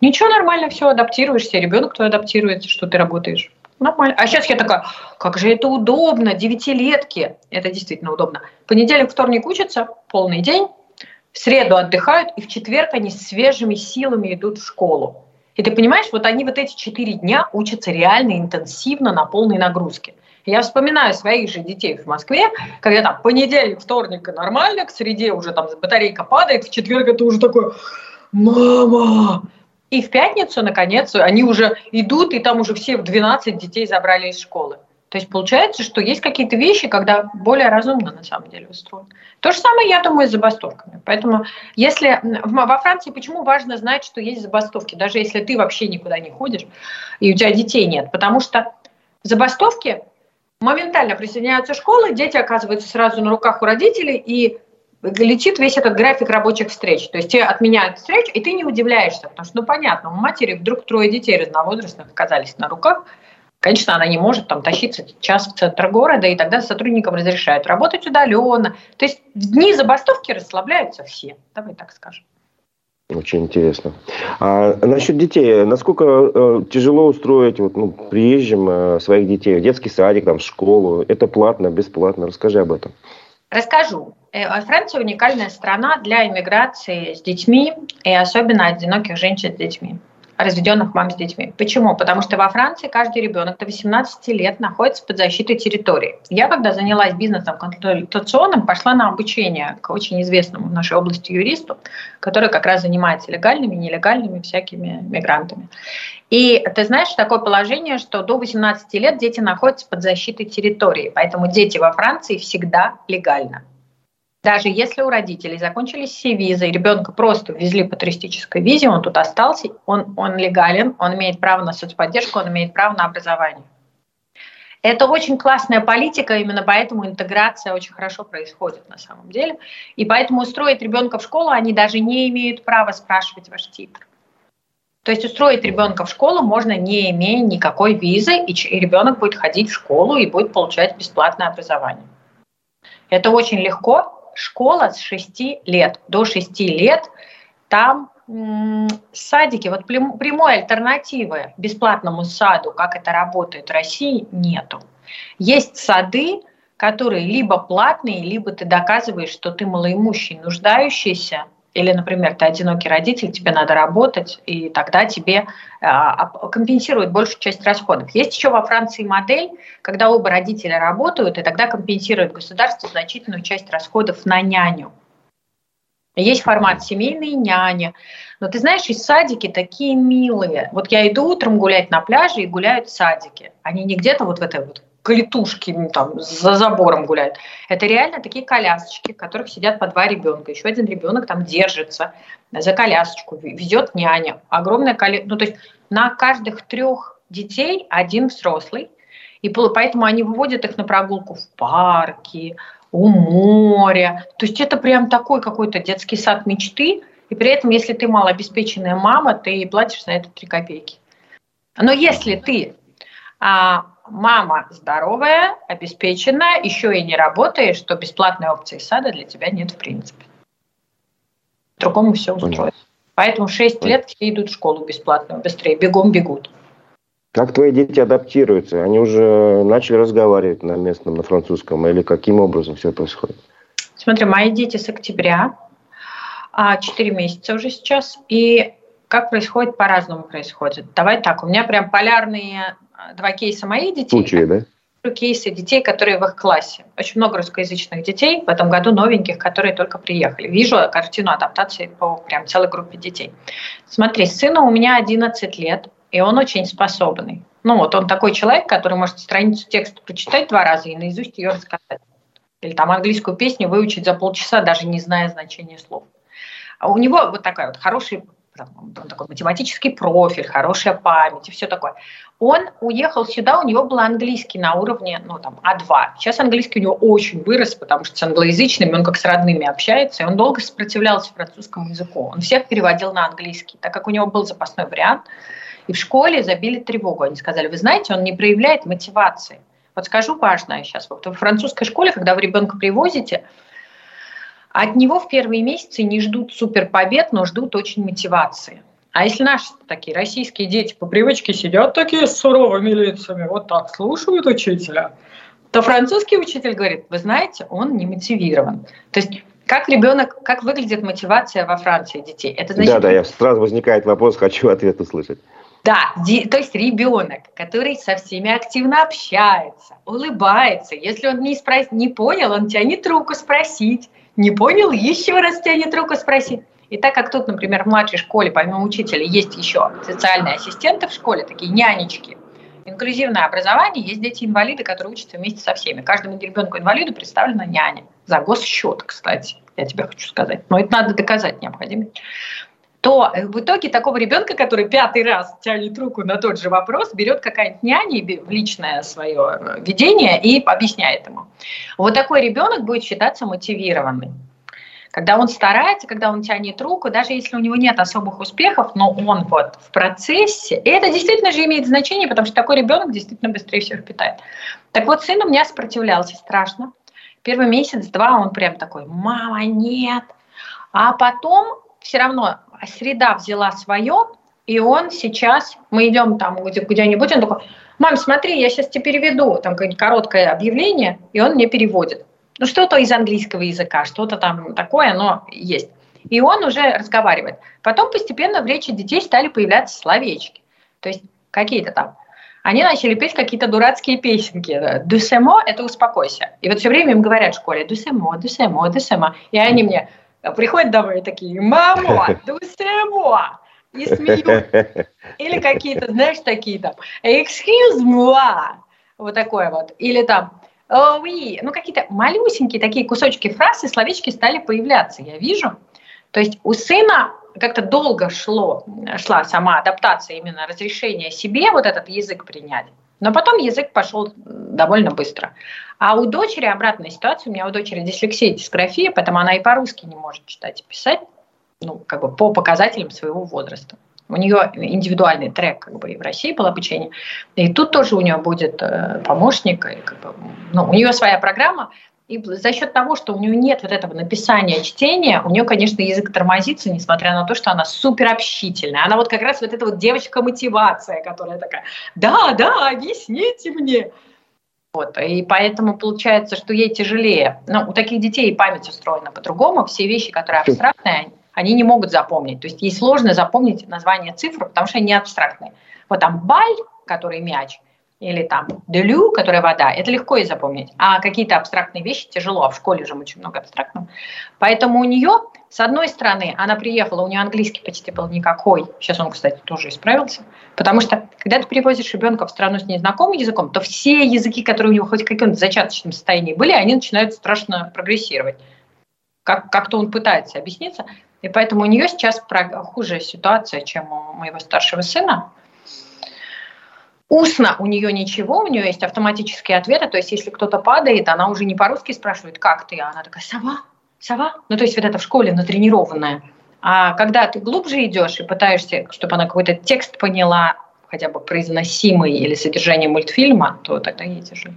Ничего, нормально, все, адаптируешься, ребенок твой адаптируется, что ты работаешь. Нормально. А сейчас я такая, как же это удобно, девятилетки. Это действительно удобно. Понедельник, вторник учатся, полный день, в среду отдыхают, и в четверг они с свежими силами идут в школу. И ты понимаешь, вот они вот эти четыре дня учатся реально интенсивно на полной нагрузке. Я вспоминаю своих же детей в Москве, когда там понедельник, вторник нормально, к среде уже там батарейка падает, в четверг это уже такое «Мама!» И в пятницу, наконец, они уже идут, и там уже все в 12 детей забрали из школы. То есть получается, что есть какие-то вещи, когда более разумно на самом деле устроено. То же самое, я думаю, с забастовками. Поэтому если во Франции почему важно знать, что есть забастовки, даже если ты вообще никуда не ходишь и у тебя детей нет, потому что забастовки моментально присоединяются школы, дети оказываются сразу на руках у родителей и летит весь этот график рабочих встреч. То есть тебе отменяют встречу, и ты не удивляешься, потому что, ну, понятно, у матери вдруг трое детей разновозрастных оказались на руках, Конечно, она не может там тащиться час в центр города, и тогда сотрудникам разрешают работать удаленно. То есть в дни забастовки расслабляются все, давай так скажем. Очень интересно. А насчет детей, насколько э, тяжело устроить вот, ну, приезжим э, своих детей в детский садик, там, в школу? Это платно, бесплатно? Расскажи об этом. Расскажу. Э, Франция уникальная страна для иммиграции с детьми и особенно одиноких женщин с детьми разведенных мам с детьми. Почему? Потому что во Франции каждый ребенок до 18 лет находится под защитой территории. Я, когда занялась бизнесом консультационным, пошла на обучение к очень известному в нашей области юристу, который как раз занимается легальными, нелегальными всякими мигрантами. И ты знаешь, такое положение, что до 18 лет дети находятся под защитой территории, поэтому дети во Франции всегда легально. Даже если у родителей закончились все визы, и ребенка просто везли по туристической визе, он тут остался, он, он легален, он имеет право на соцподдержку, он имеет право на образование. Это очень классная политика, именно поэтому интеграция очень хорошо происходит на самом деле. И поэтому устроить ребенка в школу они даже не имеют права спрашивать ваш титр. То есть устроить ребенка в школу можно не имея никакой визы, и ребенок будет ходить в школу и будет получать бесплатное образование. Это очень легко, школа с 6 лет. До 6 лет там садики, вот прямой альтернативы бесплатному саду, как это работает в России, нету. Есть сады, которые либо платные, либо ты доказываешь, что ты малоимущий, нуждающийся, Или, например, ты одинокий родитель, тебе надо работать, и тогда тебе а, компенсируют большую часть расходов. Есть еще во Франции модель, когда оба родителя работают, и тогда компенсирует государство значительную часть расходов на няню. Есть формат семейные няни. Но ты знаешь, и садики такие милые. Вот я иду утром гулять на пляже и гуляют в садике. Они не где-то вот в этой вот калитушки там за забором гуляют. Это реально такие колясочки, в которых сидят по два ребенка. Еще один ребенок там держится за колясочку, везет няня. Огромная коля... Ну, то есть на каждых трех детей один взрослый. И поэтому они выводят их на прогулку в парке, у моря. То есть это прям такой какой-то детский сад мечты. И при этом, если ты малообеспеченная мама, ты платишь за это 3 копейки. Но если ты а, мама здоровая, обеспеченная, еще и не работаешь, то бесплатной опции сада для тебя нет в принципе. Другому все устроит. Поэтому в 6 лет все идут в школу бесплатную, быстрее, бегом бегут. Как твои дети адаптируются? Они уже начали разговаривать на местном, на французском, или каким образом все происходит? Смотри, мои дети с октября, 4 а, месяца уже сейчас, и как происходит, по-разному происходит. Давай так, у меня прям полярные два кейса моих детей. Случаи, да? Кейсы детей, которые в их классе. Очень много русскоязычных детей в этом году новеньких, которые только приехали. Вижу картину адаптации по прям целой группе детей. Смотри, сыну у меня 11 лет, и он очень способный. Ну вот он такой человек, который может страницу текста прочитать два раза и наизусть ее рассказать. Или там английскую песню выучить за полчаса, даже не зная значения слов. А у него вот такая вот хороший он такой математический профиль, хорошая память и все такое. Он уехал сюда, у него был английский на уровне, ну, там, А2. Сейчас английский у него очень вырос, потому что с англоязычными он как с родными общается, и он долго сопротивлялся французскому языку. Он всех переводил на английский, так как у него был запасной вариант – и в школе забили тревогу. Они сказали, вы знаете, он не проявляет мотивации. Вот скажу важное сейчас. Вот в французской школе, когда вы ребенка привозите, от него в первые месяцы не ждут супер побед, но ждут очень мотивации. А если наши такие российские дети по привычке сидят такие с суровыми лицами, вот так слушают учителя, то французский учитель говорит, вы знаете, он не мотивирован. То есть как ребенок, как выглядит мотивация во Франции детей? Это значит, да, да, я сразу возникает вопрос, хочу ответ услышать. Да, то есть ребенок, который со всеми активно общается, улыбается. Если он не, спрос... не понял, он тянет руку спросить. Не понял, еще раз тянет руку спросить. И так как тут, например, в младшей школе, помимо учителя, есть еще социальные ассистенты в школе, такие нянечки, инклюзивное образование, есть дети-инвалиды, которые учатся вместе со всеми. Каждому ребенку-инвалиду представлена няня. За госсчет, кстати, я тебе хочу сказать. Но это надо доказать необходимо то э, в итоге такого ребенка, который пятый раз тянет руку на тот же вопрос, берет какая-нибудь няня в личное свое э, видение и объясняет ему. Вот такой ребенок будет считаться мотивированным. Когда он старается, когда он тянет руку, даже если у него нет особых успехов, но он вот в процессе, и это действительно же имеет значение, потому что такой ребенок действительно быстрее всех питает. Так вот, сын у меня сопротивлялся страшно. Первый месяц-два он прям такой, мама, нет. А потом все равно среда взяла свое, и он сейчас, мы идем там куда-нибудь, он такой, мам, смотри, я сейчас тебе переведу, там короткое объявление, и он мне переводит. Ну, что-то из английского языка, что-то там такое, но есть. И он уже разговаривает. Потом постепенно в речи детей стали появляться словечки. То есть какие-то там. Они начали петь какие-то дурацкие песенки. «Дусемо» — это «успокойся». И вот все время им говорят в школе «дусемо, дусемо, дусемо». И они мне Приходят домой такие, мама, дусемо, и смеют. Или какие-то, знаешь, такие там, excuse me, вот такое вот. Или там, oh, oui. ну какие-то малюсенькие такие кусочки фраз и словечки стали появляться, я вижу. То есть у сына как-то долго шло, шла сама адаптация, именно разрешение себе вот этот язык принять. Но потом язык пошел довольно быстро. А у дочери обратная ситуация. У меня у дочери дислексия, дисграфия, поэтому она и по-русски не может читать и писать, ну, как бы по показателям своего возраста. У нее индивидуальный трек, как бы и в России было обучение. И тут тоже у нее будет э, помощник, и, как бы, ну, у нее своя программа, и за счет того, что у нее нет вот этого написания, чтения, у нее, конечно, язык тормозится, несмотря на то, что она супер общительная. Она вот как раз вот эта вот девочка-мотивация, которая такая, да, да, объясните мне. Вот, и поэтому получается, что ей тяжелее. Но у таких детей память устроена по-другому. Все вещи, которые абстрактные, они не могут запомнить. То есть ей сложно запомнить название цифр, потому что они абстрактные. Вот там баль, который мяч, или там делю, которая вода, это легко и запомнить. А какие-то абстрактные вещи тяжело, в школе же очень много абстрактного. Поэтому у нее, с одной стороны, она приехала, у нее английский почти был никакой. Сейчас он, кстати, тоже исправился. Потому что, когда ты перевозишь ребенка в страну с незнакомым языком, то все языки, которые у него хоть в каком-то зачаточном состоянии были, они начинают страшно прогрессировать. Как- как-то он пытается объясниться. И поэтому у нее сейчас хуже ситуация, чем у моего старшего сына. Устно у нее ничего, у нее есть автоматические ответы, то есть если кто-то падает, она уже не по-русски спрашивает, как ты, а она такая, сова, сова. Ну, то есть вот это в школе натренированная. А когда ты глубже идешь и пытаешься, чтобы она какой-то текст поняла, хотя бы произносимый или содержание мультфильма, то тогда ей тяжело.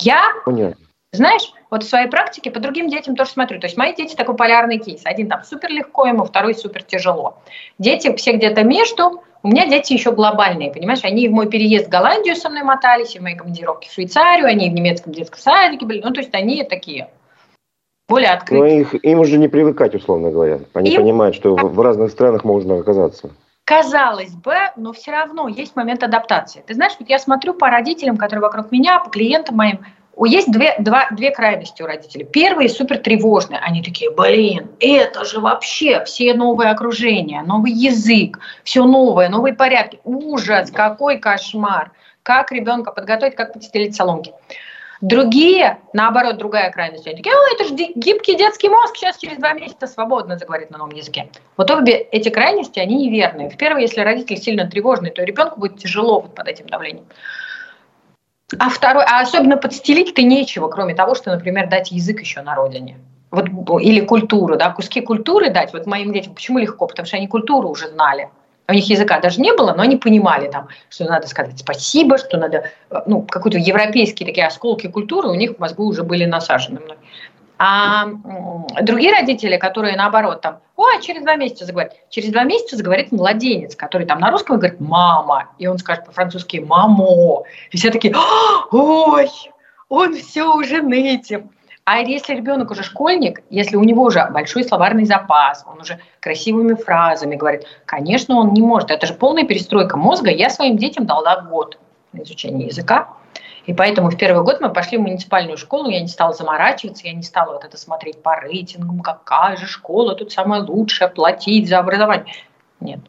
Я, Понятно. Знаешь, вот в своей практике по другим детям тоже смотрю. То есть мои дети такой полярный кейс. Один там супер легко ему, второй супер тяжело. Дети все где-то между, у меня дети еще глобальные, понимаешь? Они в мой переезд в Голландию со мной мотались, и в моей командировке в Швейцарию, они в немецком детском садике были. Ну, то есть они такие более открытые. Но их, им уже не привыкать, условно говоря. Они им... понимают, что в, в разных странах можно оказаться. Казалось бы, но все равно есть момент адаптации. Ты знаешь, вот я смотрю по родителям, которые вокруг меня, по клиентам моим, есть две, два, две крайности у родителей. Первые супер тревожные. Они такие, блин, это же вообще все новые окружения, новый язык, все новое, новые порядки. Ужас, какой кошмар. Как ребенка подготовить, как подстелить соломки. Другие, наоборот, другая крайность. Они такие, о, это же гибкий детский мозг, сейчас через два месяца свободно заговорит на новом языке. Вот обе эти крайности, они неверные. В первой, если родитель сильно тревожный, то ребенку будет тяжело вот под этим давлением. А второй, а особенно подстелить-то нечего, кроме того, что, например, дать язык еще на родине. Вот, или культуру, да, куски культуры дать. Вот моим детям почему легко? Потому что они культуру уже знали. У них языка даже не было, но они понимали, там, что надо сказать спасибо, что надо, ну, какие-то европейские такие осколки культуры у них в мозгу уже были насажены. А другие родители, которые наоборот там, ой, через два месяца заговорит. Через два месяца заговорит младенец, который там на русском говорит «мама», и он скажет по-французски «мамо». И все такие «ой, он все уже нытим». А если ребенок уже школьник, если у него уже большой словарный запас, он уже красивыми фразами говорит, конечно, он не может. Это же полная перестройка мозга. Я своим детям дала год на изучение языка. И поэтому в первый год мы пошли в муниципальную школу, я не стала заморачиваться, я не стала вот это смотреть по рейтингам, какая же школа тут самая лучшая, платить за образование. Нет.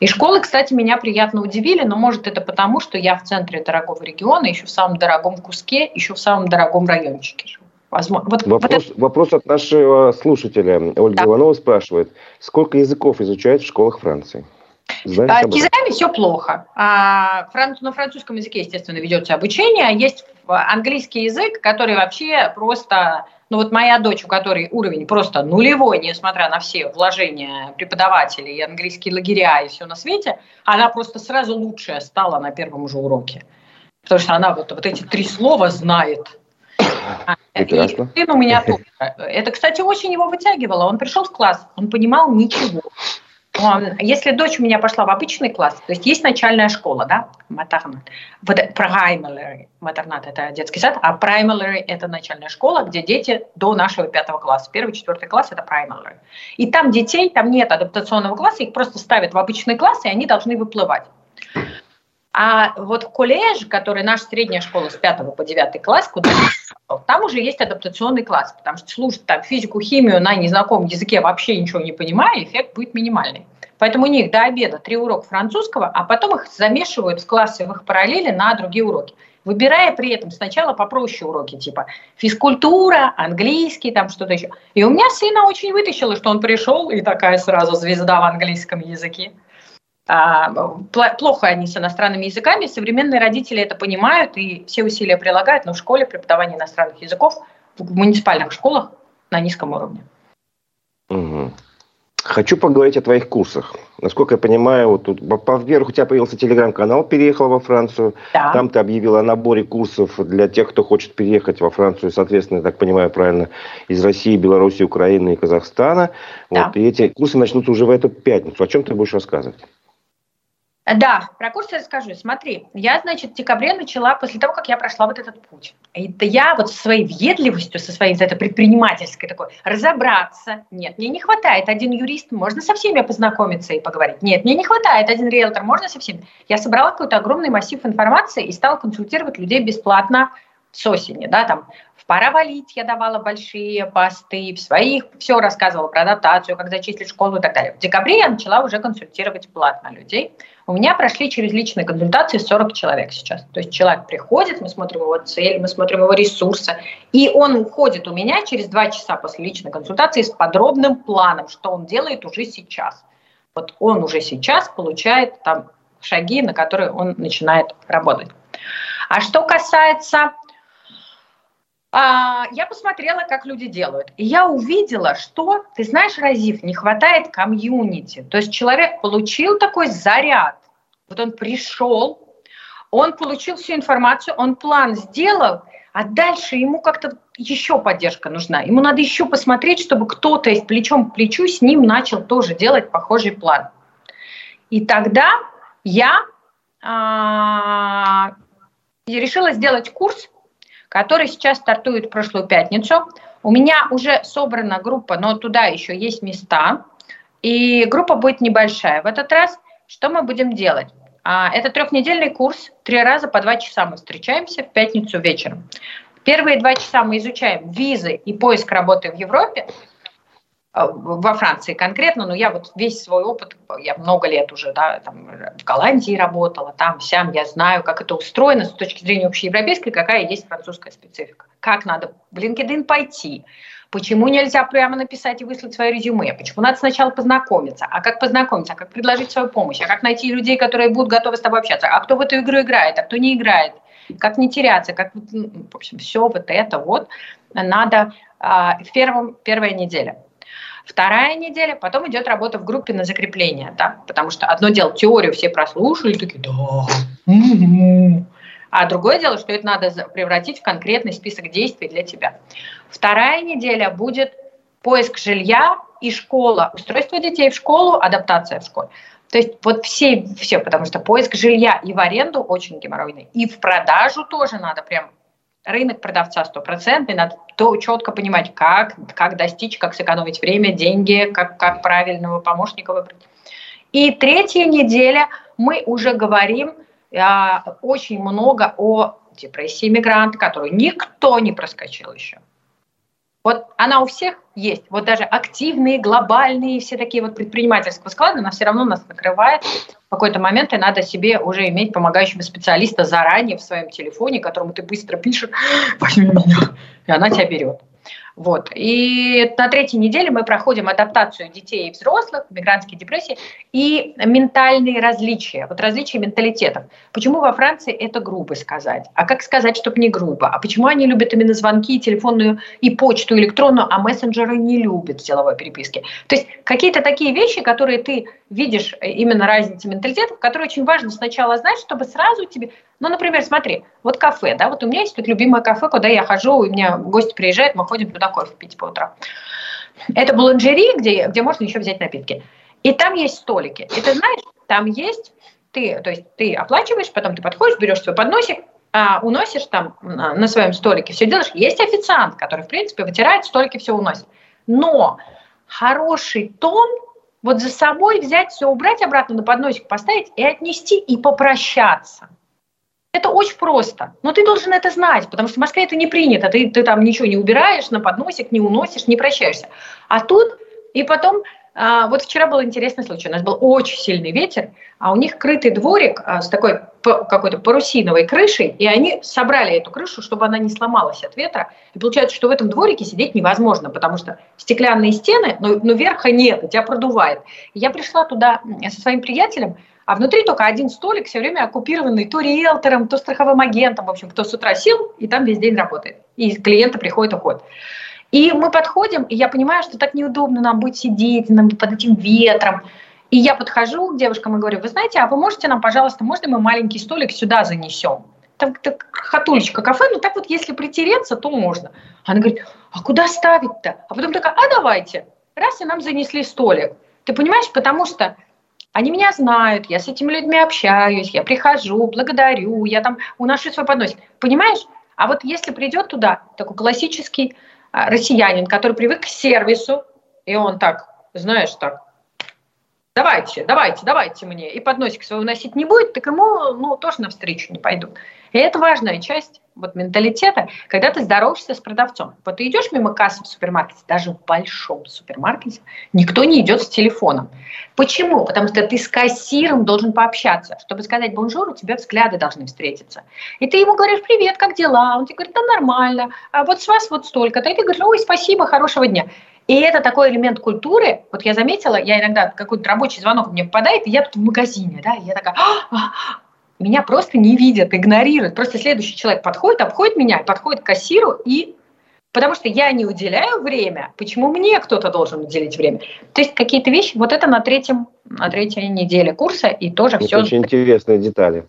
И школы, кстати, меня приятно удивили, но может это потому, что я в центре дорогого региона, еще в самом дорогом куске, еще в самом дорогом райончике Возможно. Вот, вопрос, вот это... вопрос от нашего слушателя. Ольга да. Иванова спрашивает, сколько языков изучают в школах Франции? Знаете а, языками все плохо. А, на французском языке, естественно, ведется обучение. А есть английский язык, который вообще просто... Ну вот моя дочь, у которой уровень просто нулевой, несмотря на все вложения преподавателей и английские лагеря и все на свете, она просто сразу лучшая стала на первом же уроке. Потому что она вот, вот эти три слова знает. Прекрасно. И сын у меня тоже. Это, кстати, очень его вытягивало. Он пришел в класс, он понимал ничего. Если дочь у меня пошла в обычный класс, то есть есть начальная школа, да, матернат, вот primary, матернат это детский сад, а primary это начальная школа, где дети до нашего пятого класса. Первый, четвертый класс это primary. И там детей, там нет адаптационного класса, их просто ставят в обычный класс, и они должны выплывать. А вот колледж, который наша средняя школа с 5 по 9 класс, куда там уже есть адаптационный класс, потому что слушать там физику, химию на незнакомом языке вообще ничего не понимая, эффект будет минимальный. Поэтому у них до обеда три урока французского, а потом их замешивают в классы в их параллели на другие уроки. Выбирая при этом сначала попроще уроки, типа физкультура, английский, там что-то еще. И у меня сына очень вытащило, что он пришел, и такая сразу звезда в английском языке. А, плохо они с иностранными языками. Современные родители это понимают и все усилия прилагают, но в школе преподавание иностранных языков в муниципальных школах на низком уровне. Угу. Хочу поговорить о твоих курсах. Насколько я понимаю, вот тут, во-первых, у тебя появился телеграм-канал «Переехала во Францию». Да. Там ты объявила о наборе курсов для тех, кто хочет переехать во Францию, соответственно, я так понимаю правильно, из России, Беларуси, Украины и Казахстана. Да. Вот, и эти курсы начнутся уже в эту пятницу. О чем ты будешь рассказывать? Да, про курсы расскажу. Смотри, я, значит, в декабре начала после того, как я прошла вот этот путь. Это я вот со своей въедливостью, со своей вот этой предпринимательской такой, разобраться. Нет, мне не хватает один юрист, можно со всеми познакомиться и поговорить. Нет, мне не хватает один риэлтор, можно со всеми. Я собрала какой-то огромный массив информации и стала консультировать людей бесплатно с осени, да, там Пора валить, я давала большие посты, в своих все рассказывала про адаптацию, как зачислить школу и так далее. В декабре я начала уже консультировать платно людей. У меня прошли через личные консультации 40 человек сейчас. То есть человек приходит, мы смотрим его цель, мы смотрим его ресурсы, и он уходит у меня через два часа после личной консультации с подробным планом, что он делает уже сейчас. Вот он уже сейчас получает там шаги, на которые он начинает работать. А что касается а, я посмотрела, как люди делают. И я увидела, что, ты знаешь, Разив, не хватает комьюнити. То есть человек получил такой заряд. Вот он пришел, он получил всю информацию, он план сделал, а дальше ему как-то еще поддержка нужна. Ему надо еще посмотреть, чтобы кто-то из плечом к плечу с ним начал тоже делать похожий план. И тогда я а, решила сделать курс который сейчас стартует в прошлую пятницу. У меня уже собрана группа, но туда еще есть места. И группа будет небольшая. В этот раз что мы будем делать? А, это трехнедельный курс, три раза по два часа мы встречаемся в пятницу вечером. Первые два часа мы изучаем визы и поиск работы в Европе. Э, во Франции конкретно, но я вот весь свой опыт, я много лет уже да, там, в Голландии работала, там, сям, я знаю, как это устроено с точки зрения общеевропейской, какая есть французская специфика. Как надо в LinkedIn пойти, почему нельзя прямо написать и выслать свое резюме, почему надо сначала познакомиться, а как познакомиться, а как предложить свою помощь, а как найти людей, которые будут готовы с тобой общаться, а кто в эту игру играет, а кто не играет, как не теряться, как, в общем, все вот это вот надо а, первом, первая неделя. Вторая неделя, потом идет работа в группе на закрепление, да, потому что одно дело теорию все прослушали, такие, да, а другое дело, что это надо превратить в конкретный список действий для тебя. Вторая неделя будет поиск жилья и школа, устройство детей в школу, адаптация в школе. То есть вот все, все, потому что поиск жилья и в аренду очень геморройный, и в продажу тоже надо прям рынок продавца стопроцентный, надо то четко понимать, как, как достичь, как сэкономить время, деньги, как, как правильного помощника выбрать. И третья неделя мы уже говорим а, очень много о депрессии мигранта, которую никто не проскочил еще. Вот она у всех есть. Вот даже активные, глобальные, все такие вот предпринимательского склада, она все равно нас накрывает. В какой-то момент и надо себе уже иметь помогающего специалиста заранее в своем телефоне, которому ты быстро пишешь, возьми меня, и она тебя берет. Вот. И на третьей неделе мы проходим адаптацию детей и взрослых, мигрантские депрессии и ментальные различия, вот различия менталитетов. Почему во Франции это грубо сказать? А как сказать, чтобы не грубо? А почему они любят именно звонки, телефонную и почту электронную, а мессенджеры не любят в деловой переписке? То есть какие-то такие вещи, которые ты видишь, э, именно разницы менталитетов, которые очень важно сначала знать, чтобы сразу тебе ну, например, смотри, вот кафе, да, вот у меня есть тут любимое кафе, куда я хожу, у меня гости приезжают, мы ходим туда кофе пить по утрам. Это буланжери, где, где можно еще взять напитки. И там есть столики. И ты знаешь, там есть, ты, то есть ты оплачиваешь, потом ты подходишь, берешь свой подносик, а, уносишь там на, на своем столике, все делаешь. Есть официант, который, в принципе, вытирает столики, все уносит. Но хороший тон вот за собой взять, все убрать обратно на подносик, поставить и отнести и попрощаться – это очень просто. Но ты должен это знать, потому что в Москве это не принято. Ты, ты там ничего не убираешь, на подносик не уносишь, не прощаешься. А тут и потом а, вот вчера был интересный случай. У нас был очень сильный ветер, а у них крытый дворик а, с такой какой-то парусиновой крышей, и они собрали эту крышу, чтобы она не сломалась от ветра. И получается, что в этом дворике сидеть невозможно, потому что стеклянные стены, но, но верха нет, тебя продувает. Я пришла туда со своим приятелем, а внутри только один столик, все время оккупированный то риэлтором, то страховым агентом, в общем, кто с утра сел и там весь день работает. И клиенты приходят, уходят. И мы подходим, и я понимаю, что так неудобно нам будет сидеть нам под этим ветром. И я подхожу к девушкам и говорю, вы знаете, а вы можете нам, пожалуйста, можно мы маленький столик сюда занесем? Там так, хатулечка кафе, ну так вот если притереться, то можно. Она говорит, а куда ставить-то? А потом такая, а давайте. Раз, и нам занесли столик. Ты понимаешь, потому что Они меня знают, я с этими людьми общаюсь, я прихожу, благодарю, я там уношу свой подносик. Понимаешь? А вот если придет туда такой классический россиянин, который привык к сервису, и он так, знаешь, так, давайте, давайте, давайте мне, и подносик свой уносить не будет, так ему ну, тоже навстречу не пойдут. И это важная часть вот менталитета, когда ты здороваешься с продавцом. Вот ты идешь мимо кассы в супермаркете, даже в большом супермаркете, никто не идет с телефоном. Почему? Потому что ты с кассиром должен пообщаться. Чтобы сказать bonjour, у тебя взгляды должны встретиться. И ты ему говоришь, привет, как дела? Он тебе говорит, да нормально, а вот с вас вот столько-то. И ты говоришь, ой, спасибо, хорошего дня. И это такой элемент культуры. Вот я заметила, я иногда какой-то рабочий звонок мне попадает, и я тут в магазине, да, и я такая, «А, а, меня просто не видят, игнорируют. Просто следующий человек подходит, обходит меня, подходит к кассиру и Потому что я не уделяю время, почему мне кто-то должен уделить время? То есть какие-то вещи, вот это на третьем, на третьей неделе курса, и тоже это все... Очень интересные детали.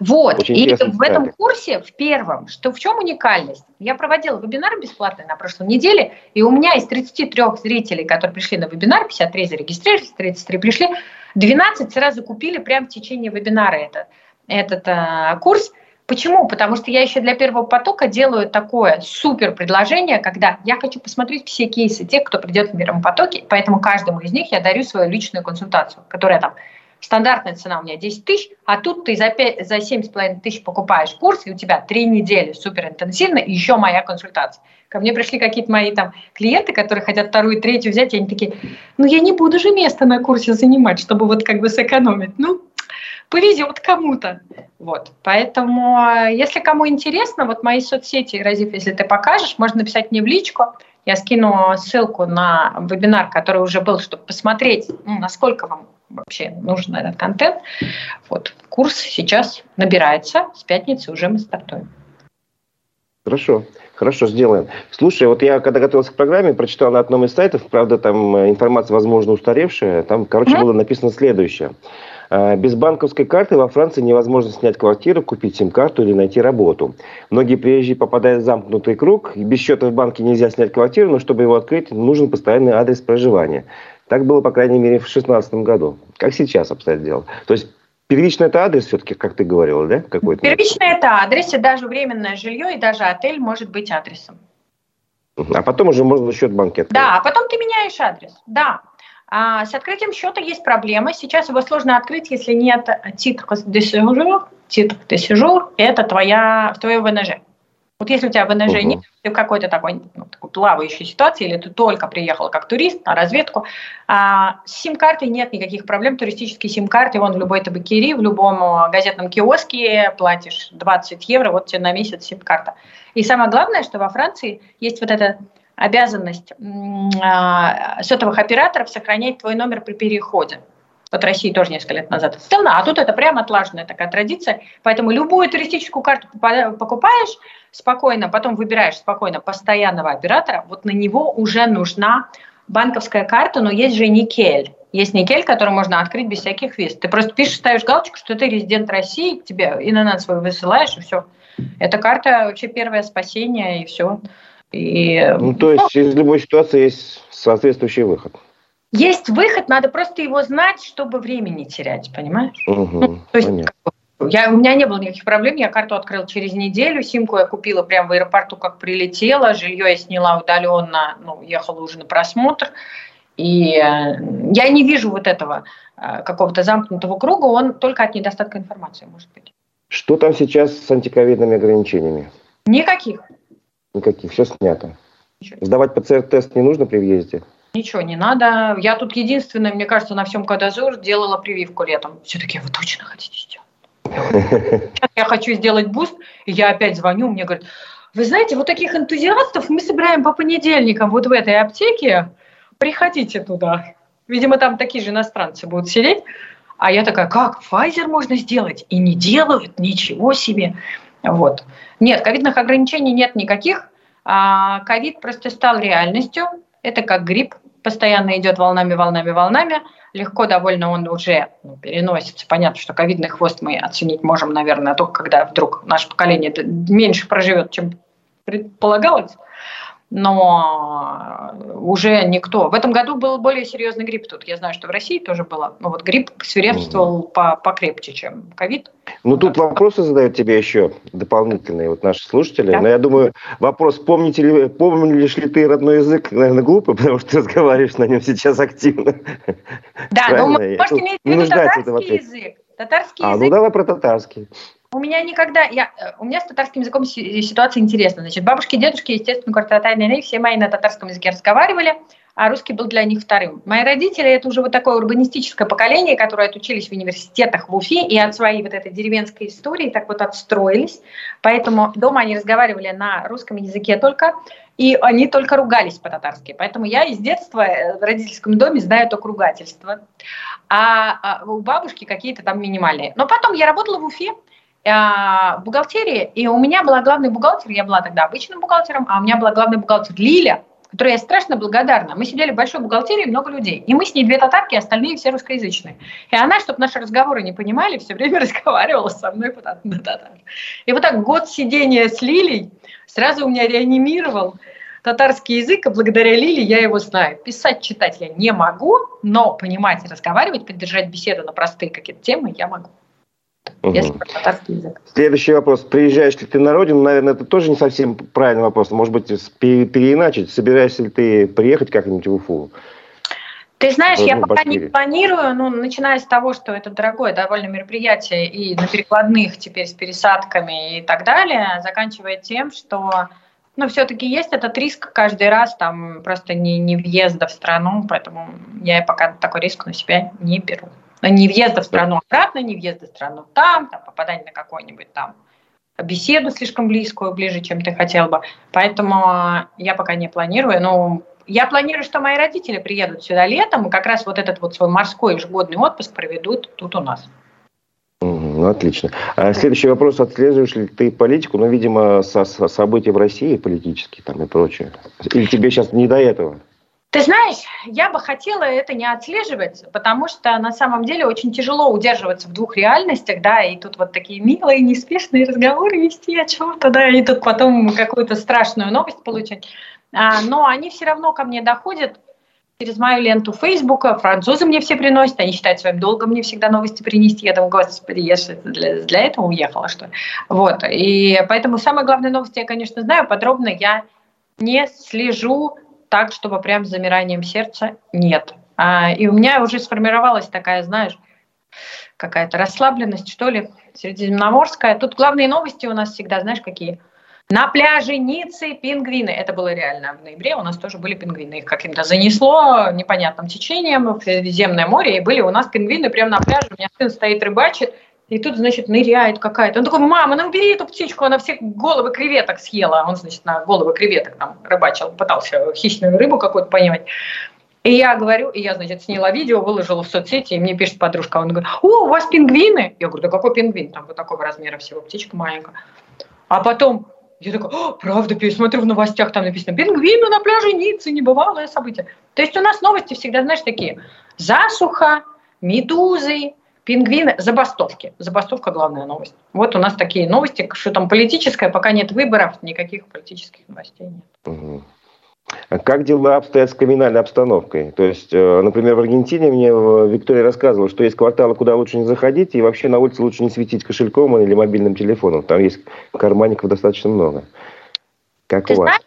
Вот, Очень и в этом курсе, в первом, что в чем уникальность? Я проводила вебинар бесплатный на прошлой неделе, и у меня из 33 зрителей, которые пришли на вебинар, 53 зарегистрировались, 33 пришли, 12 сразу купили прямо в течение вебинара этот, этот а, курс. Почему? Потому что я еще для первого потока делаю такое супер предложение, когда я хочу посмотреть все кейсы тех, кто придет в первом потоке, поэтому каждому из них я дарю свою личную консультацию, которая там стандартная цена у меня 10 тысяч, а тут ты за, 5, за 7,5 тысяч покупаешь курс, и у тебя 3 недели супер интенсивно, и еще моя консультация. Ко мне пришли какие-то мои там клиенты, которые хотят вторую, третью взять, и они такие, ну я не буду же место на курсе занимать, чтобы вот как бы сэкономить. Ну, повезет кому-то. Вот. Поэтому, если кому интересно, вот мои соцсети, Разив, если ты покажешь, можно написать мне в личку. Я скину ссылку на вебинар, который уже был, чтобы посмотреть, ну, насколько вам вообще нужен этот контент. Вот. Курс сейчас набирается, с пятницы уже мы стартуем. Хорошо, хорошо, сделаем. Слушай, вот я когда готовился к программе, прочитал на одном из сайтов, правда, там э, информация, возможно, устаревшая, там, короче, mm-hmm. было написано следующее. Э, без банковской карты во Франции невозможно снять квартиру, купить сим-карту или найти работу. Многие приезжие попадают в замкнутый круг. Без счета в банке нельзя снять квартиру, но чтобы его открыть, нужен постоянный адрес проживания. Так было, по крайней мере, в 2016 году. Как сейчас обстоят дела? То есть Первично это адрес все-таки, как ты говорила, да? Какой-то? Первично это адрес, и даже временное жилье, и даже отель может быть адресом. А потом уже можно счет банки Да, а потом ты меняешь адрес, да. А с открытием счета есть проблема. Сейчас его сложно открыть, если нет титра de séjour. Титр de séjour – это твоя, твое ВНЖ. Вот если у тебя ВНЖ угу. нет, ты в какой-то такой, ну, такой плавающей ситуации, или ты только приехал как турист на разведку, а, с сим-картой нет никаких проблем. Туристические сим-карты, вон в любой табакерии, в любом э, газетном киоске платишь 20 евро, вот тебе на месяц сим-карта. И самое главное, что во Франции есть вот эта обязанность а, сотовых операторов сохранять твой номер при переходе. Вот России тоже несколько лет назад сделано, а тут это прямо отлаженная такая традиция. Поэтому любую туристическую карту покупаешь спокойно, потом выбираешь спокойно постоянного оператора, вот на него уже нужна банковская карта, но есть же никель. Есть никель, который можно открыть без всяких виз. Ты просто пишешь, ставишь галочку, что ты резидент России, тебе ИНН свой высылаешь, и все. Эта карта вообще первое спасение, и все. И, ну, то есть ну, из любой ситуации есть соответствующий выход. Есть выход, надо просто его знать, чтобы времени терять, понимаешь? Угу, ну, то есть, я, у меня не было никаких проблем, я карту открыл через неделю, симку я купила прямо в аэропорту, как прилетела, жилье я сняла удаленно, ну, ехала уже на просмотр, и э, я не вижу вот этого э, какого-то замкнутого круга, он только от недостатка информации, может быть. Что там сейчас с антиковидными ограничениями? Никаких. Никаких, все снято. Ничего. Сдавать ПЦР-тест не нужно при въезде? Ничего не надо. Я тут единственная, мне кажется, на всем Côte d'Azur делала прививку летом. Все таки вы точно хотите сделать? Сейчас я хочу сделать boost, и я опять звоню, мне говорят, вы знаете, вот таких энтузиастов мы собираем по понедельникам вот в этой аптеке, приходите туда. Видимо, там такие же иностранцы будут сидеть. А я такая, как, Pfizer можно сделать? И не делают, ничего себе. Вот. Нет, ковидных ограничений нет никаких. А ковид просто стал реальностью. Это как грипп постоянно идет волнами, волнами, волнами. Легко довольно он уже ну, переносится. Понятно, что ковидный хвост мы оценить можем, наверное, только когда вдруг наше поколение меньше проживет, чем предполагалось. Но уже никто. В этом году был более серьезный грипп тут. Я знаю, что в России тоже было. Но вот грипп свирепствовал угу. по покрепче, чем ковид. Ну, тут вопросы задают тебе еще дополнительные вот наши слушатели. Да? Но я думаю, вопрос, помните ли, помнишь ли ты родной язык, наверное, глупый, потому что ты разговариваешь на нем сейчас активно. Да, но ну, может иметь в виду татарский язык. Татарский а, ну язык. ну давай про татарский. У меня никогда, я, э, у меня с татарским языком ситуация интересная. Значит, бабушки, дедушки, естественно, квартатайные, все мои на татарском языке разговаривали, а русский был для них вторым. Мои родители – это уже вот такое урбанистическое поколение, которое отучились в университетах в Уфе и от своей вот этой деревенской истории так вот отстроились. Поэтому дома они разговаривали на русском языке только, и они только ругались по-татарски. Поэтому я из детства э, в родительском доме знаю только ругательство. А, а у бабушки какие-то там минимальные. Но потом я работала в Уфе, в бухгалтерии, и у меня была главный бухгалтер, я была тогда обычным бухгалтером, а у меня была главный бухгалтер Лиля, которой я страшно благодарна. Мы сидели в большой бухгалтерии, много людей, и мы с ней две татарки, остальные все русскоязычные. И она, чтобы наши разговоры не понимали, все время разговаривала со мной на татар. И вот так год сидения с Лилей сразу у меня реанимировал татарский язык, и благодаря Лиле я его знаю. Писать, читать я не могу, но понимать и разговаривать, поддержать беседу на простые какие-то темы я могу. Угу. Если язык. Следующий вопрос. Приезжаешь ли ты на родину? Наверное, это тоже не совсем правильный вопрос. Может быть, переиначить. Собираешься ли ты приехать как-нибудь в Уфу? Ты знаешь, я пока не планирую, ну, начиная с того, что это дорогое довольно мероприятие и на перекладных теперь с пересадками и так далее, заканчивая тем, что ну, все-таки есть этот риск каждый раз, там просто не, не въезда в страну, поэтому я пока такой риск на себя не беру. Не въезда в страну обратно, не въезда в страну там, там попадание на какой-нибудь там беседу слишком близкую, ближе, чем ты хотел бы. Поэтому я пока не планирую. Ну, я планирую, что мои родители приедут сюда летом и как раз вот этот вот свой морской ежегодный отпуск проведут тут у нас. Ну, отлично. А следующий вопрос. Отслеживаешь ли ты политику, ну, видимо, со, со событий в России политические там и прочее? Или тебе сейчас не до этого? Ты знаешь, я бы хотела это не отслеживать, потому что на самом деле очень тяжело удерживаться в двух реальностях, да, и тут вот такие милые, неспешные разговоры вести о чем-то, да, и тут потом какую-то страшную новость получать. А, но они все равно ко мне доходят через мою ленту Фейсбука, французы мне все приносят, они считают своим долгом мне всегда новости принести. Я думаю, господи, я же для, для этого уехала, что ли. Вот, и поэтому самые главные новости я, конечно, знаю, подробно я не слежу так, чтобы прям с замиранием сердца нет. А, и у меня уже сформировалась такая, знаешь, какая-то расслабленность, что ли, средиземноморская. Тут главные новости у нас всегда, знаешь, какие? На пляже Ниццы пингвины. Это было реально в ноябре. У нас тоже были пингвины. Их каким-то занесло непонятным течением в Средиземное море. И были у нас пингвины прямо на пляже. У меня сын стоит рыбачит. И тут, значит, ныряет какая-то. Он такой, мама, ну убери эту птичку, она все головы креветок съела. Он, значит, на головы креветок там рыбачил, пытался хищную рыбу какую-то поймать. И я говорю, и я, значит, сняла видео, выложила в соцсети, и мне пишет подружка, он говорит, о, у вас пингвины? Я говорю, да какой пингвин? Там вот такого размера всего, птичка маленькая. А потом я такая, О, правда, пересмотрю в новостях, там написано, пингвины на пляже Ниццы, небывалое событие. То есть у нас новости всегда, знаешь, такие, засуха, медузы, Пингвины, забастовки. Забастовка – главная новость. Вот у нас такие новости, что там политическое, пока нет выборов, никаких политических новостей нет. Угу. А как дела обстоят с криминальной обстановкой? То есть, э, например, в Аргентине мне э, Виктория рассказывала, что есть кварталы, куда лучше не заходить, и вообще на улице лучше не светить кошельком или мобильным телефоном. Там есть карманников достаточно много. Как Ты у вас? Знаешь,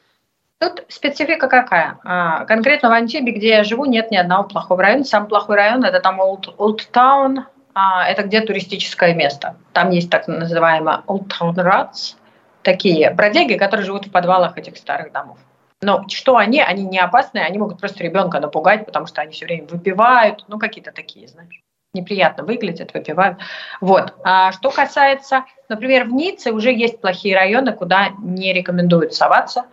Тут специфика какая? А, конкретно в Антибе, где я живу, нет ни одного плохого района. Самый плохой район – это там Old Town, а, это где туристическое место. Там есть так называемые Old Town Rats, такие бродяги, которые живут в подвалах этих старых домов. Но что они? Они не опасные, они могут просто ребенка напугать, потому что они все время выпивают, ну какие-то такие, знаешь неприятно выглядят, выпивают. Вот. А что касается, например, в Ницце уже есть плохие районы, куда не рекомендуют соваться.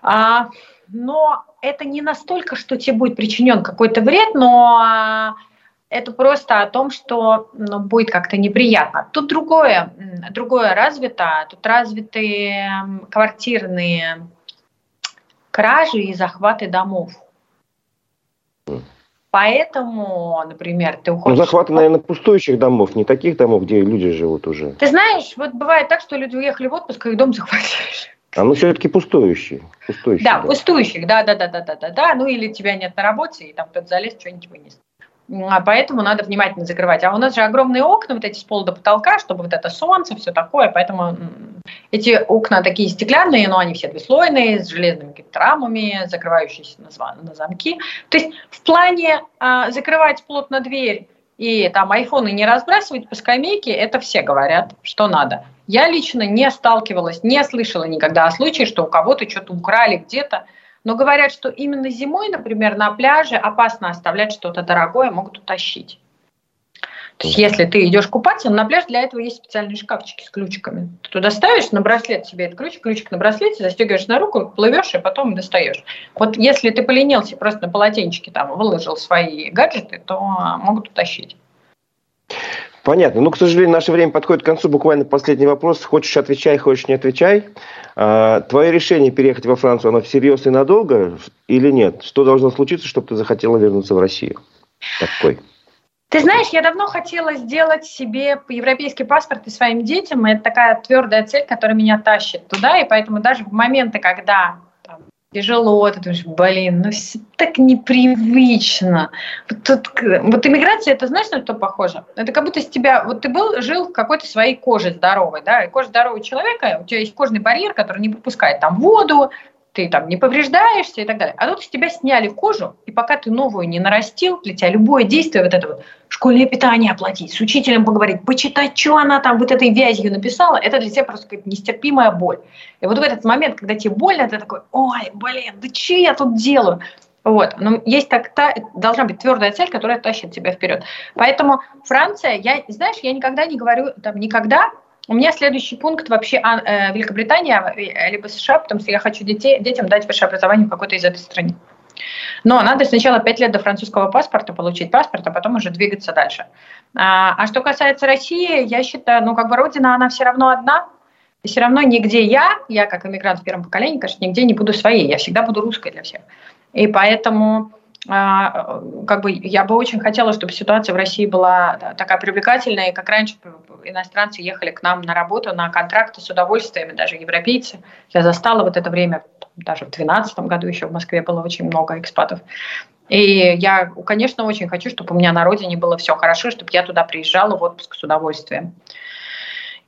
А, но это не настолько, что тебе будет причинен какой-то вред, но это просто о том, что ну, будет как-то неприятно. Тут другое, другое развито, тут развиты квартирные кражи и захваты домов. Поэтому, например, ты уходишь... Ну, захваты, наверное, пустующих домов, не таких домов, где люди живут уже. Ты знаешь, вот бывает так, что люди уехали в отпуск, и их дом захватили. А ну все-таки пустующие. пустующие да, да, пустующих, да, да, да, да, да, да, да. Ну или тебя нет на работе, и там кто-то залез, что-нибудь вынес. А поэтому надо внимательно закрывать. А у нас же огромные окна, вот эти с пола до потолка, чтобы вот это солнце, все такое. Поэтому эти окна такие стеклянные, но они все двуслойные, с железными рамами, закрывающиеся на, на замки. То есть в плане а, закрывать плотно дверь и там айфоны не разбрасывать по скамейке, это все говорят, что надо. Я лично не сталкивалась, не слышала никогда о случае, что у кого-то что-то украли где-то. Но говорят, что именно зимой, например, на пляже опасно оставлять что-то дорогое, могут утащить. То есть, если ты идешь купаться, на пляж для этого есть специальные шкафчики с ключиками. Ты туда ставишь на браслет себе этот ключик, ключик на браслете, застегиваешь на руку, плывешь и потом достаешь. Вот если ты поленился, просто на полотенчике там выложил свои гаджеты, то могут утащить. Понятно. Ну, к сожалению, наше время подходит к концу. Буквально последний вопрос. Хочешь отвечай, хочешь не отвечай. А, твое решение переехать во Францию, оно всерьез и надолго или нет? Что должно случиться, чтобы ты захотела вернуться в Россию? Такой. Ты знаешь, я давно хотела сделать себе европейский паспорт и своим детям. Это такая твердая цель, которая меня тащит туда. И поэтому даже в моменты, когда тяжело, ты думаешь, блин, ну все так непривычно. Вот, тут, вот иммиграция, это знаешь, на что похоже? Это как будто с тебя, вот ты был, жил в какой-то своей коже здоровой, да, и кожа здорового человека, у тебя есть кожный барьер, который не пропускает там воду, ты там не повреждаешься и так далее. А тут с тебя сняли кожу, и пока ты новую не нарастил, для тебя любое действие, вот это вот, школьное питание оплатить, с учителем поговорить, почитать, что она там вот этой вязью написала, это для тебя просто какая-то нестерпимая боль. И вот в этот момент, когда тебе больно, ты такой, ой, блин, да что я тут делаю? Вот. Но есть так, та, должна быть твердая цель, которая тащит тебя вперед. Поэтому Франция, я, знаешь, я никогда не говорю, там, никогда, у меня следующий пункт вообще а, э, Великобритания, э, либо США, потому что я хочу детей, детям дать высшее образование в какой-то из этой страны. Но надо сначала 5 лет до французского паспорта получить паспорт, а потом уже двигаться дальше. А, а что касается России, я считаю, ну как бы родина, она все равно одна, и все равно нигде я, я как иммигрант в первом поколении, конечно, нигде не буду своей, я всегда буду русской для всех. И поэтому как бы я бы очень хотела, чтобы ситуация в России была такая привлекательная, как раньше иностранцы ехали к нам на работу, на контракты с удовольствием, даже европейцы. Я застала вот это время, даже в 2012 году еще в Москве было очень много экспатов. И я, конечно, очень хочу, чтобы у меня на родине было все хорошо, чтобы я туда приезжала в отпуск с удовольствием.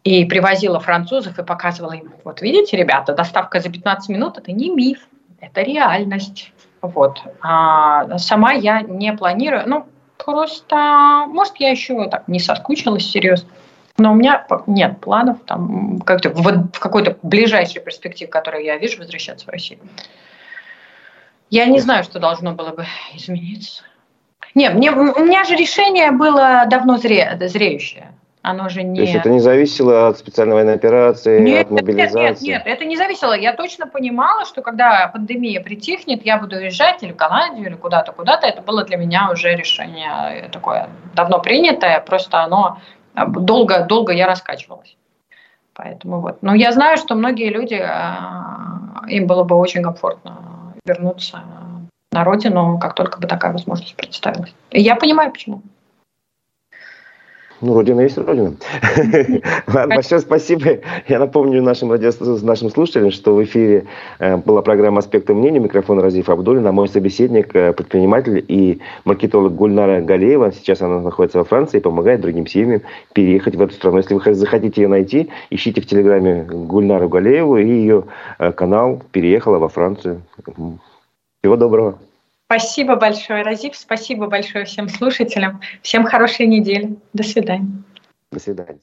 И привозила французов и показывала им, вот видите, ребята, доставка за 15 минут – это не миф, это реальность. Вот. А сама я не планирую. Ну, просто, может, я еще так не соскучилась серьезно. Но у меня нет планов там как-то в, в какой-то ближайшей перспективе, которую я вижу, возвращаться в Россию. Я не знаю, что должно было бы измениться. Нет, мне, у меня же решение было давно зре, зреющее. Оно же не... То есть это не зависело от специальной военной операции, нет, от мобилизации? Нет, нет, нет, это не зависело. Я точно понимала, что когда пандемия притихнет, я буду уезжать или в Голландию, или куда-то, куда-то. Это было для меня уже решение такое давно принятое, просто оно долго, долго я раскачивалась. Поэтому вот. Но я знаю, что многие люди, а, им было бы очень комфортно вернуться на родину, как только бы такая возможность представилась. И я понимаю, почему. Ну, Родина есть Родина. Большое спасибо. Я напомню нашим, радио, нашим слушателям, что в эфире э, была программа «Аспекты мнений». Микрофон Разиф Абдулин, а мой собеседник, э, предприниматель и маркетолог Гульнара Галеева. Сейчас она находится во Франции и помогает другим семьям переехать в эту страну. Если вы захотите ее найти, ищите в Телеграме Гульнару Галееву и ее э, канал «Переехала во Францию». Всего доброго. Спасибо большое, Разив. Спасибо большое всем слушателям. Всем хорошей недели. До свидания. До свидания.